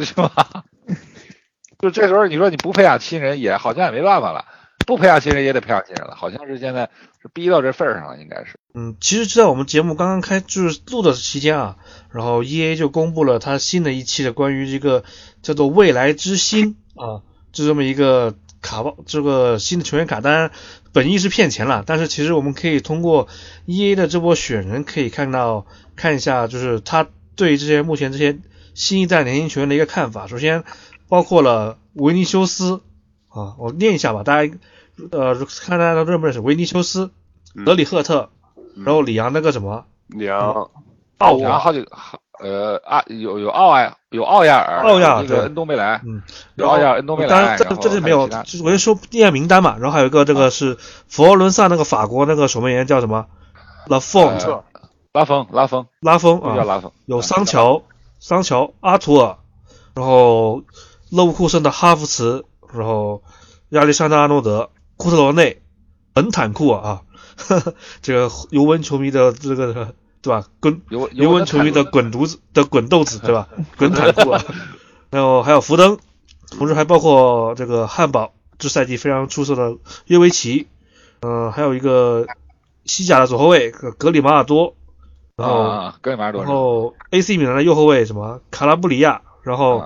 是吧？[LAUGHS] 就这时候你说你不培养新人，也好像也没办法了。不培养新人也得培养新人了，好像是现在是逼到这份儿上了，应该是。嗯，其实就在我们节目刚刚开就是录的期间啊，然后 E A 就公布了他新的一期的关于这个叫做未来之星啊，就这么一个卡包，这个新的球员卡。当然，本意是骗钱了，但是其实我们可以通过 E A 的这波选人可以看到，看一下就是他对这些目前这些新一代年轻球员的一个看法。首先包括了维尼修斯啊，我念一下吧，大家。呃，看大家都认不认识维尼修斯、德里赫特，然后里昂那个什么里昂，奥亚好几个，呃啊有有奥亚有奥亚尔，奥亚那个恩东贝莱，嗯，有奥亚尔恩东贝莱，当然这这里没有，就是我就说念名单嘛，然后还有一个这个是佛罗伦萨那个法国那个守门员叫什么？拉冯特，拉风拉风拉风啊，叫拉风，有桑乔桑乔阿图尔，然后勒沃库森的哈弗茨，然后亚历山大阿诺德。库特罗内，本坦库啊，呵呵，[LAUGHS] 这个尤文球迷的这个对吧？滚尤尤文球迷的滚犊子的滚豆子对吧？[LAUGHS] 滚坦库啊，[LAUGHS] 然后还有福登，同时还包括这个汉堡这赛季非常出色的约维奇，嗯，还有一个西甲的左后卫格里马尔多，然后格里马尔多，然后 AC 米兰的右后卫什么卡拉布里亚，然后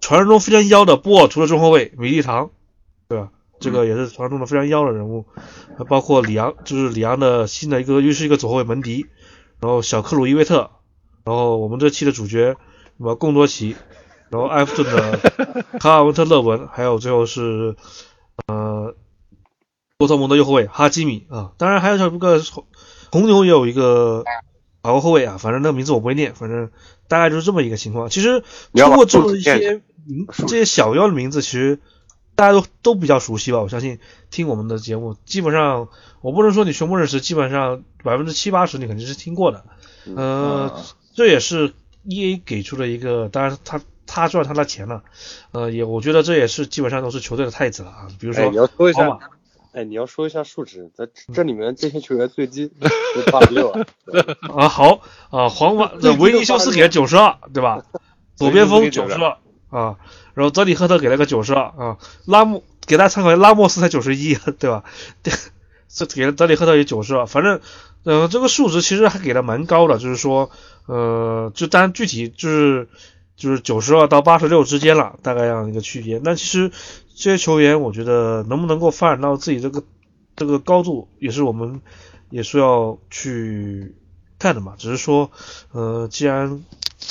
传说中非常妖的波尔图的中后卫米利唐，对吧？这个也是传说中的非常妖的人物，还包括里昂，就是里昂的新的一个又是一个左后卫门迪，然后小克鲁伊维特，然后我们这期的主角什么贡多奇，然后埃弗顿的 [LAUGHS] 卡尔文特勒文，还有最后是呃多特蒙德右后卫哈基米啊，当然还有一个红牛也有一个法国后卫啊，反正那个名字我不会念，反正大概就是这么一个情况。其实通过这一些名这些小妖的名字，其实。大家都都比较熟悉吧？我相信听我们的节目，基本上我不能说你全部认识，基本上百分之七八十你肯定是听过的。呃，这也是 E A 给出的一个，当然他他赚他的钱了。呃，也我觉得这也是基本上都是球队的太子了啊。比如说，你要说一下，哎，你要说一下数值，在这里面这些球员最低是八十六 [LAUGHS] 啊。好啊，皇马的维尼修斯给了九十二，对吧？左边锋九十二啊。然后德里赫特给了个九十二啊，拉莫给大家参考一下，拉莫斯才九十一，对吧？[LAUGHS] 这给了德里赫特也九十二，反正，呃，这个数值其实还给的蛮高的，就是说，呃，就当然具体就是就是九十二到八十六之间了，大概这样一个区间。那其实这些球员，我觉得能不能够发展到自己这个这个高度，也是我们也是要去看的嘛。只是说，呃，既然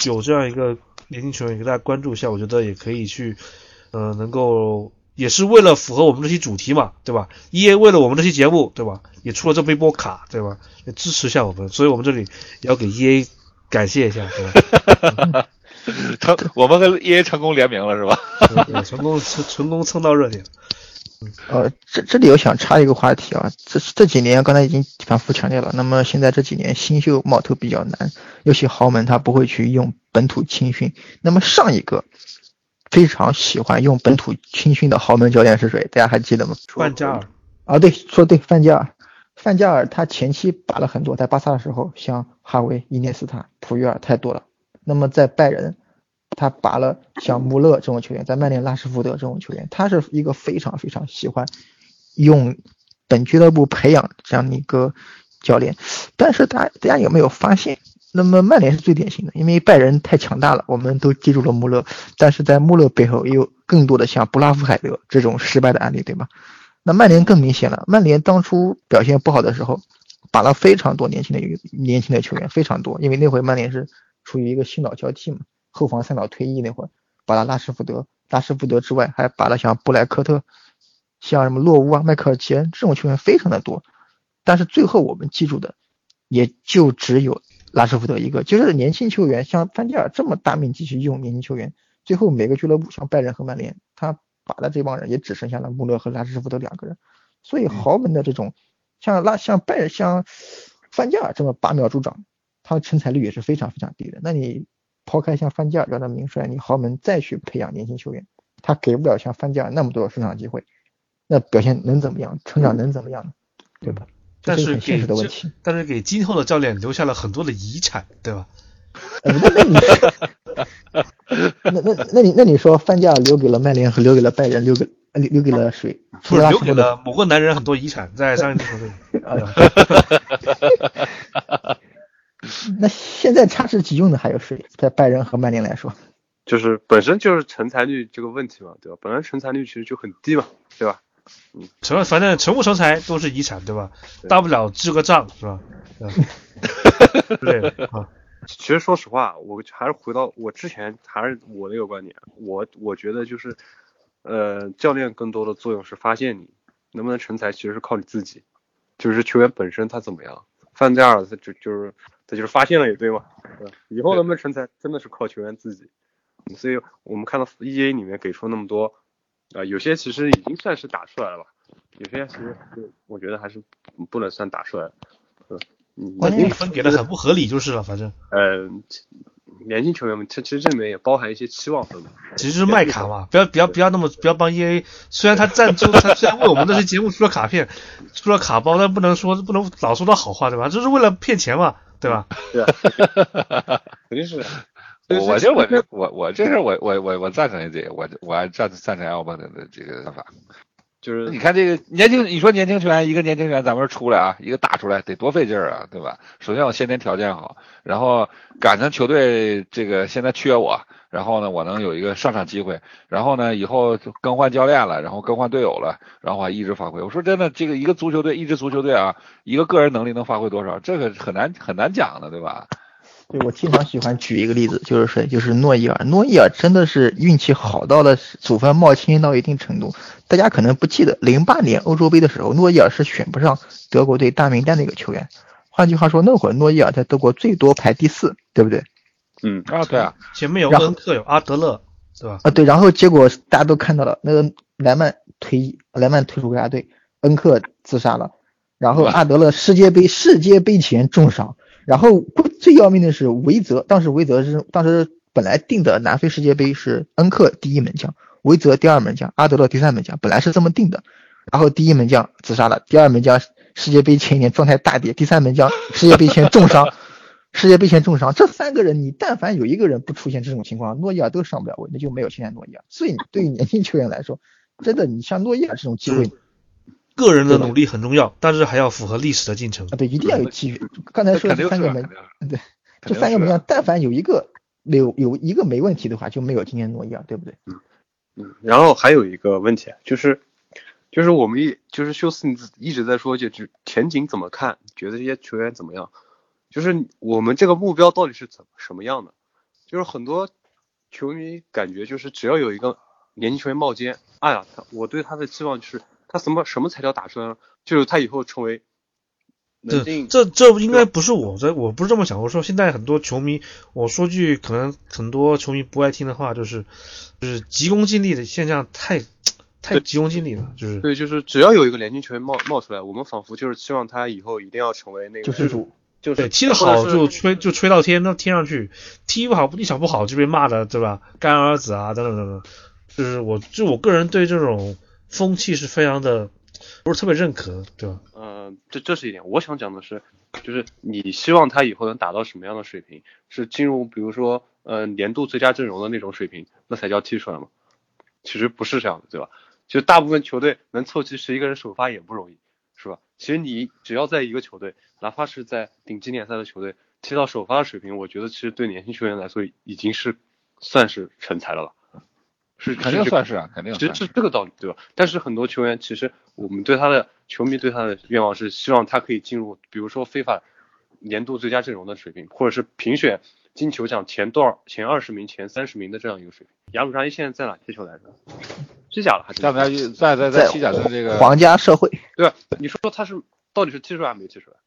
有这样一个。年轻球员给大家关注一下，我觉得也可以去，呃，能够也是为了符合我们这期主题嘛，对吧？E A 为了我们这期节目，对吧？也出了这么一波卡，对吧？也支持一下我们，所以我们这里也要给 E A 感谢一下，对吧？[LAUGHS] 成，我们跟 E A 成功联名了，是吧？成功成成功蹭到热点。呃，这这里我想插一个话题啊，这这几年刚才已经反复强调了，那么现在这几年新秀冒头比较难，尤其豪门他不会去用本土青训。那么上一个非常喜欢用本土青训的豪门教练是谁？大家还记得吗？范加尔。啊，对，说对，范加尔。范加尔他前期拔了很多，在巴萨的时候，像哈维、伊涅斯塔、普约尔太多了。那么在拜仁。他拔了像穆勒这种球员，在曼联拉什福德这种球员，他是一个非常非常喜欢用本俱乐部培养这样的一个教练。但是大大家有没有发现？那么曼联是最典型的，因为拜仁太强大了，我们都记住了穆勒。但是在穆勒背后也有更多的像布拉夫海德这种失败的案例，对吧？那曼联更明显了，曼联当初表现不好的时候，拔了非常多年轻的一个年轻的球员，非常多，因为那会曼联是处于一个新老交替嘛。后防三老退役那会儿，把他拉什福德，拉什福德之外，还把了像布莱克特，像什么洛乌啊、迈克尔奇恩这种球员非常的多，但是最后我们记住的也就只有拉什福德一个。就是年轻球员，像范加尔这么大面积去用年轻球员，最后每个俱乐部像拜仁和曼联，他把的这帮人也只剩下了穆勒和拉什福德两个人。所以豪门的这种像拉像拜像范加尔这么拔苗助长，他的成才率也是非常非常低的。那你？抛开像范加尔这样的名帅，你豪门再去培养年轻球员，他给不了像范加尔那么多的上场机会，那表现能怎么样？成长能怎么样呢？对吧？但是现实的问题。但是给今后的教练留下了很多的遗产，对吧？呃那那你那那那你那你说范加尔留给了曼联和留给了拜仁，留给呃留留给了谁？留给了某个男人很多遗产，在上一支球队。[LAUGHS] 那现在差是急用的还有谁？在拜仁和曼联来说，就是本身就是成才率这个问题嘛，对吧？本来成才率其实就很低嘛，对吧？嗯成反正成不成才都是遗产，对吧？对 [LAUGHS] 大不了支个账，是吧？[LAUGHS] 对吧之类的啊，其实说实话，我还是回到我之前还是我那个观点，我我觉得就是，呃，教练更多的作用是发现你能不能成才，其实是靠你自己，就是球员本身他怎么样。范加尔他就就是他就是发现了也对嘛，对吧？以后能不能成才，真的是靠球员自己。嗯所以我们看到 E A 里面给出那么多，啊、有些其实已经算是打出来了吧，有些其实是我觉得还是不能算打出来？嗯，关键分给的很不合理就是了，反正呃，年轻球员们，这其实这里面也包含一些期望分嘛。其实是卖卡嘛，不要不要不要那么不要帮 E A，虽然他赞助他虽然为我们这些节目出了卡片，出了卡包，但不能说不能老说他好话，对吧？这是为了骗钱嘛，对吧？对啊，[LAUGHS] 肯定是的。我我这我这我我这是我我我我赞成这个，我我还赞赞成 L 邦的这个想法。就是你看这个年轻，你说年轻球员一个年轻球员咱们出来啊，一个打出来得多费劲儿啊，对吧？首先我先天条件好，然后赶上球队这个现在缺我，然后呢我能有一个上场机会，然后呢以后更换教练了，然后更换队友了，然后还一直发挥。我说真的，这个一个足球队，一支足球队啊，一个个人能力能发挥多少，这个很难很难讲的，对吧？对我经常喜欢举一个例子，就是谁，就是诺伊尔。诺伊尔真的是运气好到了祖坟冒青烟到一定程度。大家可能不记得，零八年欧洲杯的时候，诺伊尔是选不上德国队大名单的一个球员。换句话说，那会儿诺伊尔在德国最多排第四，对不对？嗯，啊，对啊，前面有恩克有阿德勒，对吧？啊，对，然后结果大家都看到了，那个莱曼退役，莱曼退出国家队，恩克自杀了，然后阿德勒世界杯世界杯前重伤，然后不最要命的是维泽，当时维泽是当时本来定的南非世界杯是恩克第一门将，维泽第二门将，阿德勒第三门将，本来是这么定的，然后第一门将自杀了，第二门将世界杯前一年状态大跌，第三门将世界杯前重伤。[LAUGHS] 世界杯前重伤，这三个人你但凡有一个人不出现这种情况，诺伊尔都上不了位，那就没有现在诺伊尔。所以对于年轻球员来说，真的你像诺伊尔这种机会个人的努力很重要，但是还要符合历史的进程啊，。对，一定要有机遇。刚才说的这三个门 [LAUGHS] 对，这三个门是将但凡有一个有有一个没问题的话，就没有今天诺伊尔，对不对？嗯嗯，然后还有一个问题啊，就是就是我们一就是休斯你自一直在说，就就前景怎么看，觉得这些球员怎么样？就是我们这个目标到底是怎什么样的？就是很多球迷感觉就是只要有一个年轻球员冒尖，哎呀，他我对他的期望就是他什么什么才叫打出来呢？就是他以后成为这这这应该不是我这我不是这么想。我说现在很多球迷，我说句可能很多球迷不爱听的话，就是就是急功近利的现象太太急功近利了，就是对，就是只要有一个年轻球员冒冒出来，我们仿佛就是希望他以后一定要成为那个救世主，就是对踢得好就吹就吹到天到天上去，踢不好一场不好就被骂的对吧？干儿子啊等等等等，就是我就我个人对这种风气是非常的不是特别认可，对吧？呃，这这是一点。我想讲的是，就是你希望他以后能达到什么样的水平？是进入比如说呃年度最佳阵容的那种水平，那才叫踢出来吗？其实不是这样的，对吧？就大部分球队能凑齐十一个人首发也不容易，是吧？其实你只要在一个球队，哪怕是在顶级联赛的球队踢到首发的水平，我觉得其实对年轻球员来说已经是算是成才了吧？是肯定算是啊，肯定其实算是。是这个道理，对吧？但是很多球员，其实我们对他的球迷对他的愿望是希望他可以进入，比如说非法年度最佳阵容的水平，或者是评选金球奖前多少、前二十名、前三十名的这样一个水平。亚鲁扎伊现在在哪踢球来着？西甲了还是？在在在在在西甲的这个皇家社会对吧？你说他是到底是踢出来还是没踢出来？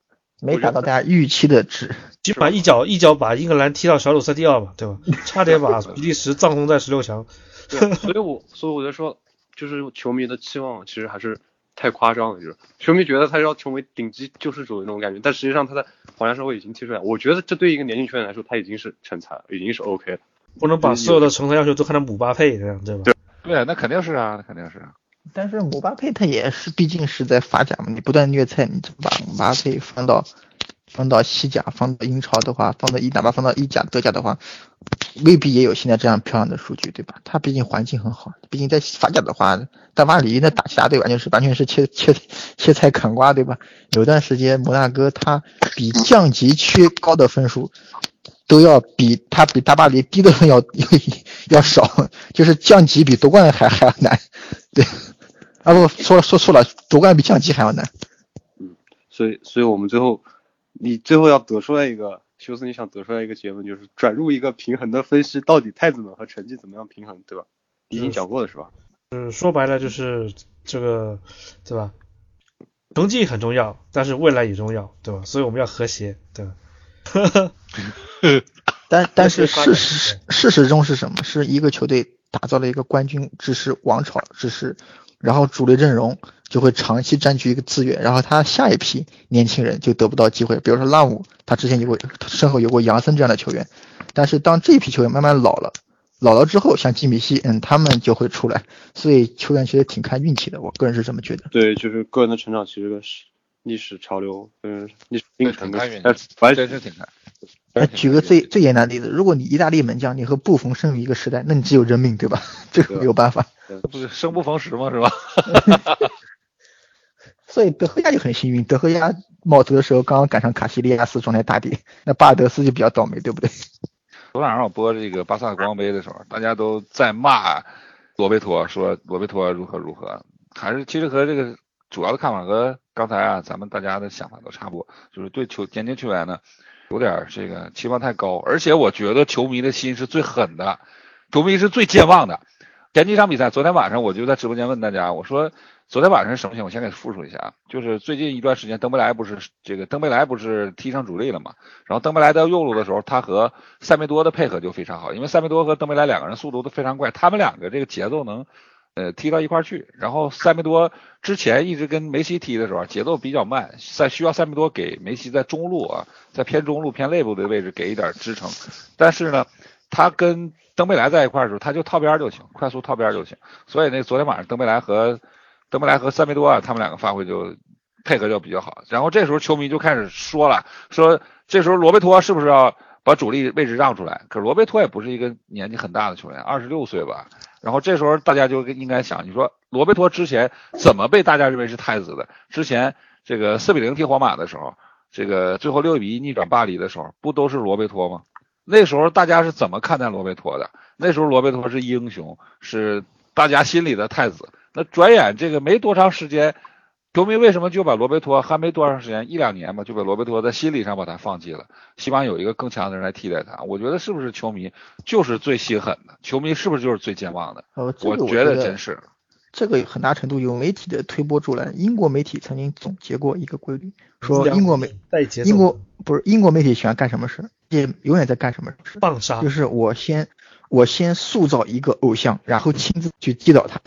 没达到大家预期的值。起码一脚一脚把英格兰踢到小组赛第二嘛，对吧？差点把 [LAUGHS] 比利时葬送在十六强。对，所以我所以我就说，就是球迷的期望其实还是太夸张了，就是球迷觉得他要成为顶级救世主的那种感觉，但实际上他在皇家社会已经踢出来，我觉得这对一个年轻球员来说，他已经是成才了，已经是 OK 了。不能把所有的成才要求都看成姆巴佩这样，对吧？对，那肯定是啊，那肯定是啊。但是姆巴佩他也是，毕竟是在法甲嘛，你不断虐菜，你就把姆巴佩放到放到西甲、放到英超的话，放到一哪怕放到意甲、德甲的话，未必也有现在这样漂亮的数据，对吧？他毕竟环境很好，毕竟在法甲的话，大巴黎那打其他队完全是完全是切切切菜砍瓜，对吧？有段时间摩纳哥他比降级区高的分数都要比他比大巴黎低的要 [LAUGHS] 要要少，就是降级比夺冠还还要难，对。啊不，说说错了，夺冠比降级还要难。嗯，所以所以我们最后，你最后要得出来一个，休斯，你想得出来一个结论，就是转入一个平衡的分析，到底太子们和成绩怎么样平衡，对吧？已经讲过了是吧？嗯，说白了就是这个，对吧？成绩很重要，但是未来也重要，对吧？所以我们要和谐，对吧？[LAUGHS] 但但是事实事实中是什么？是一个球队打造了一个冠军，只是王朝，只是。然后主力阵容就会长期占据一个资源，然后他下一批年轻人就得不到机会。比如说拉姆，他之前有过身后有过杨森这样的球员，但是当这批球员慢慢老了，老了之后，像基米希，嗯，他们就会出来。所以球员其实挺看运气的，我个人是这么觉得。对，就是个人的成长其实跟历史潮流，嗯，历史挺看运气，反正是挺看。那举个最最简单的例子，如果你意大利门将你和布冯生于一个时代，那你只有认命，对吧？[LAUGHS] 这个没有办法。不是生不逢时嘛？是吧？[LAUGHS] 所以德赫亚就很幸运，德赫亚冒头的时候刚刚赶上卡西利亚斯状态大跌，那巴尔德斯就比较倒霉，对不对？[LAUGHS] 昨晚上我播这个巴萨国王杯的时候，大家都在骂罗贝托，说罗贝托如何如何，还是其实和这个主要的看法和刚才啊咱们大家的想法都差不多，就是对球年轻球员呢。有点这个期望太高，而且我觉得球迷的心是最狠的，球迷是最健忘的。前几场比赛，昨天晚上我就在直播间问大家，我说昨天晚上是什么情况？我先给复述一下啊，就是最近一段时间，登贝莱不是这个登贝莱不是踢上主力了嘛？然后登贝莱到右路的时候，他和塞梅多的配合就非常好，因为塞梅多和登贝莱两个人速度都非常快，他们两个这个节奏能。呃，踢到一块儿去，然后塞梅多之前一直跟梅西踢的时候，节奏比较慢，在需要塞梅多给梅西在中路啊，在偏中路偏内部的位置给一点支撑。但是呢，他跟登贝莱在一块儿的时候，他就套边就行，快速套边就行。所以那昨天晚上登贝莱和登贝莱和塞梅多啊，他们两个发挥就配合就比较好。然后这时候球迷就开始说了，说这时候罗贝托是不是要把主力位置让出来？可罗贝托也不是一个年纪很大的球员，二十六岁吧。然后这时候大家就应该想，你说罗贝托之前怎么被大家认为是太子的？之前这个四比零踢皇马的时候，这个最后六比一逆转巴黎的时候，不都是罗贝托吗？那时候大家是怎么看待罗贝托的？那时候罗贝托是英雄，是大家心里的太子。那转眼这个没多长时间。球迷为什么就把罗贝托还没多长时间一两年吧，就把罗贝托在心理上把他放弃了，希望有一个更强的人来替代他？我觉得是不是球迷就是最心狠的？球迷是不是就是最健忘的？呃，我觉得真是。这个很大程度有媒体的推波助澜。英国媒体曾经总结过一个规律，说英国媒英国不是英国媒体喜欢干什么事？也永远在干什么事？棒杀。就是我先我先塑造一个偶像，然后亲自去击倒他。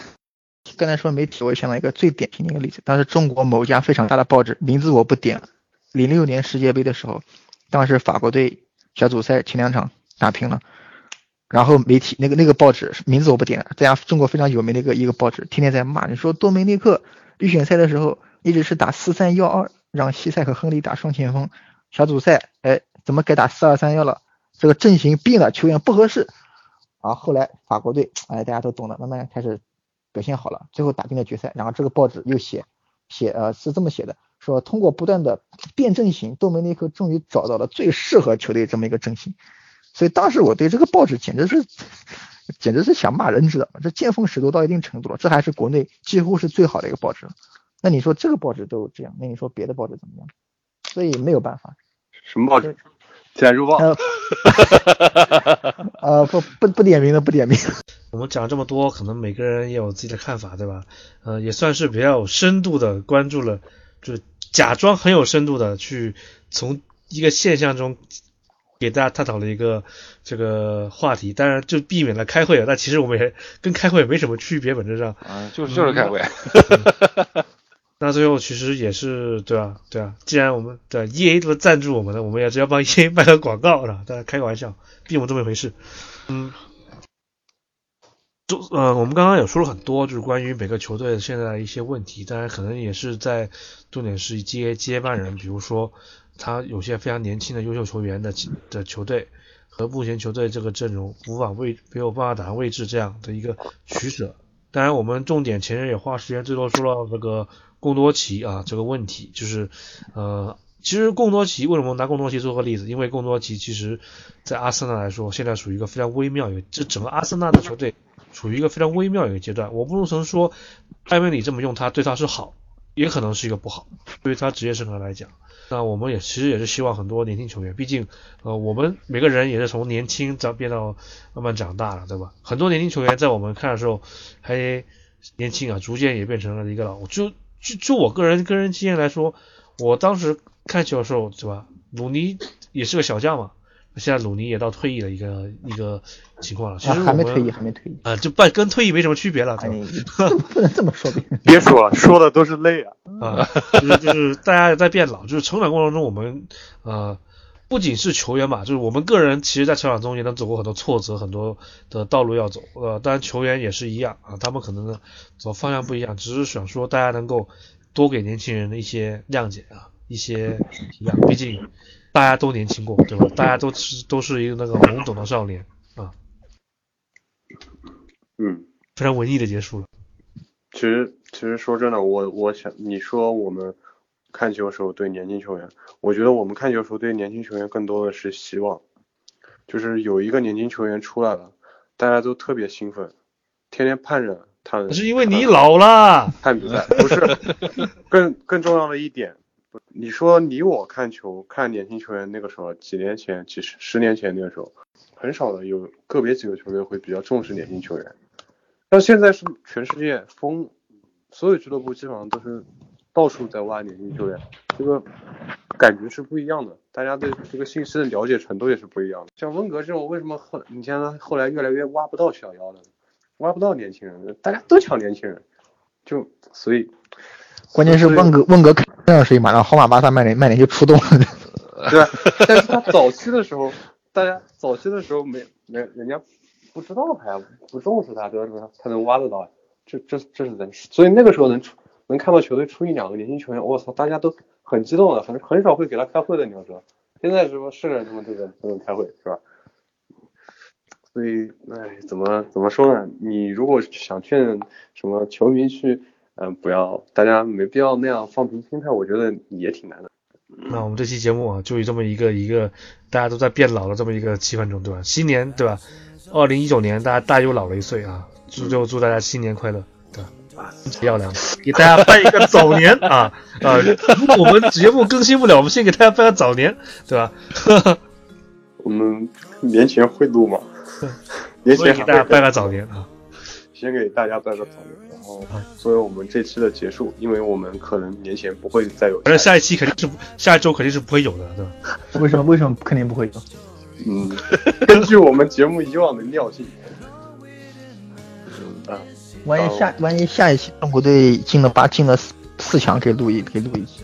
刚才说媒体，我想到一个最典型的一个例子，当时中国某家非常大的报纸，名字我不点了。零六年世界杯的时候，当时法国队小组赛前两场打平了，然后媒体那个那个报纸名字我不点了，这家中国非常有名的一个一个报纸，天天在骂，你说多梅内克预选赛的时候一直是打四三幺二，让西塞和亨利打双前锋，小组赛哎怎么改打四二三幺了？这个阵型变了，球员不合适。啊，后来法国队哎大家都懂了，慢慢开始。表现好了，最后打进了决赛。然后这个报纸又写写呃是这么写的，说通过不断的辩证型，多梅内克终于找到了最适合球队这么一个阵型。所以当时我对这个报纸简直是简直是想骂人，知道吗？这见风使舵到一定程度了，这还是国内几乎是最好的一个报纸。那你说这个报纸都这样，那你说别的报纸怎么样？所以没有办法。什么报纸？自然日报。呃不不不点名的不点名。我们讲这么多，可能每个人也有自己的看法，对吧？呃，也算是比较有深度的关注了，就假装很有深度的去从一个现象中给大家探讨了一个这个话题。当然，就避免了开会了。但其实我们也跟开会没什么区别，本质上啊，就是就是开会。那最后其实也是对吧？对啊，既然我们的 E A 这么赞助我们的，我们也是要帮 E A [LAUGHS] 卖个广告了？大家开个玩笑，并不这么一回事。嗯。就呃，我们刚刚也说了很多，就是关于每个球队现在的一些问题，当然可能也是在重点是接接班人，比如说他有些非常年轻的优秀球员的的球队和目前球队这个阵容无法位没有办法打上位置这样的一个取舍。当然，我们重点前面也花时间最多说到这个贡多齐啊这个问题，就是呃，其实贡多齐为什么拿贡多齐做个例子？因为贡多齐其实在阿森纳来说，现在属于一个非常微妙，这整个阿森纳的球队处于一个非常微妙一个阶段。我不能说艾梅里这么用他对他是好。也可能是一个不好，对于他职业生涯来讲，那我们也其实也是希望很多年轻球员，毕竟呃我们每个人也是从年轻长变到慢慢长大了，对吧？很多年轻球员在我们看的时候还年轻啊，逐渐也变成了一个老。就就就我个人个人经验来说，我当时看球的时候，对吧？鲁尼也是个小将嘛。现在鲁尼也到退役的一个一个情况了，其实还没退役，还没退役啊，就半跟退役没什么区别了。[LAUGHS] 不能这么说，别说了，说的都是泪啊啊！就是就是大家在变老，就是成长过程中，我们呃不仅是球员嘛，就是我们个人，其实在成长中也能走过很多挫折，很多的道路要走。呃，当然球员也是一样啊，他们可能呢走方向不一样，只是想说大家能够多给年轻人的一些谅解啊，一些体谅，毕竟。大家都年轻过，对吧？大家都是都是一个那个懵懂的少年啊。嗯，非常文艺的结束了。其实，其实说真的，我我想你说我们看球的时候对年轻球员，我觉得我们看球的时候对年轻球员更多的是希望，就是有一个年轻球员出来了，大家都特别兴奋，天天盼着他。是因为你老了。[LAUGHS] 看比赛不是，更更重要的一点。你说你我看球看年轻球员那个时候，几年前几十十年前那个时候，很少的有个别几个球队会比较重视年轻球员。但现在是全世界风，所有俱乐部基本上都是到处在挖年轻球员，这个感觉是不一样的。大家对这个信息的了解程度也是不一样的。像温格这种，为什么后你看后来越来越挖不到小妖了，挖不到年轻人，大家都抢年轻人，就所以。关键是温格温格看上谁，马上皇马巴萨曼联曼联就出动了，对吧？但是他早期的时候，大家早期的时候没没人家不知道他呀，不重视他，对吧？他能挖得到，这这这是真实。所以那个时候能出能看到球队出一两个年轻球员，我操，大家都很激动的，很很少会给他开会的。你要知道，现在是不是人他们这个不能开会，是吧？所以，哎，怎么怎么说呢？你如果想劝什么球迷去。嗯，不要，大家没必要那样放平心态，我觉得也挺难的。那我们这期节目啊，就以这么一个一个大家都在变老的这么一个气氛中，对吧？新年，对吧？二零一九年，大家大又老了一岁啊！祝就祝大家新年快乐，对吧？漂亮，给大家拜一个早年啊啊！如果我们节目更新不了，我们先给大家拜个早年，对吧？[LAUGHS] 我们年前会录吗？[LAUGHS] 年前给大家拜个早年啊！先给大家拜个早年。然后作为我们这期的结束，因为我们可能年前不会再有，反正下一期肯定是下一周肯定是不会有的，对吧？[LAUGHS] 为什么？为什么肯定不会有？嗯，根据我们节目以往的尿性，啊，万一下万一下一期中国队进了八进了四四强，可以录一可以录一期。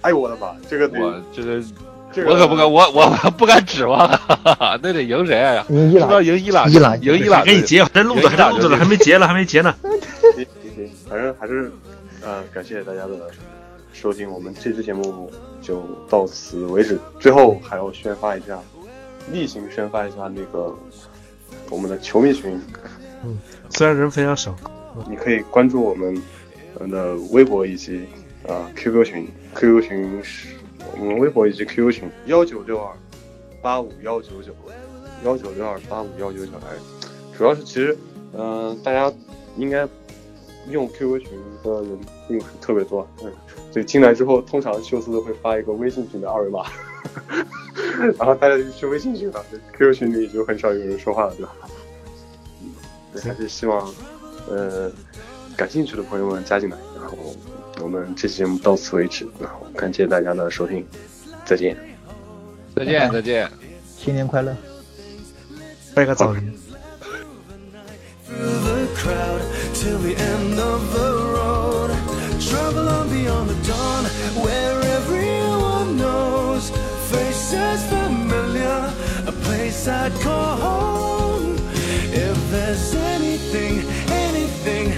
哎呦我的妈，这个我这个。我可不敢，我我不敢指望，那得赢谁啊？赢伊朗，赢伊朗，伊朗，赢伊朗。给你结，这录着，还录着呢，还没结呢，还没结呢。行行行，反正还是，呃，感谢大家的收听，我们这期节目就到此为止。最后还要宣发一下，例行宣发一下那个我们的球迷群。嗯，虽然人非常少，你可以关注我们的微博以及啊 QQ 群，QQ 群是。我们微博以及 QQ 群幺九六二八五幺九九幺九六二八五幺九九，来，主要是其实，嗯，大家应该用 QQ 群的人并不是特别多，嗯，所以进来之后，通常秀斯都会发一个微信群的二维码，[LAUGHS] 然后大家就去微信群了，QQ 群里就很少有人说话了，对吧？[LAUGHS] 对，还是希望，呃，感兴趣的朋友们加进来。然后我们这期节目到此为止，然后感谢大家的收听，再见，再见，再见，新年快乐，拜个早年。Through the crowd the end of the road, travel on beyond the dawn where everyone knows faces familiar, a place I'd call home if there's any. everything.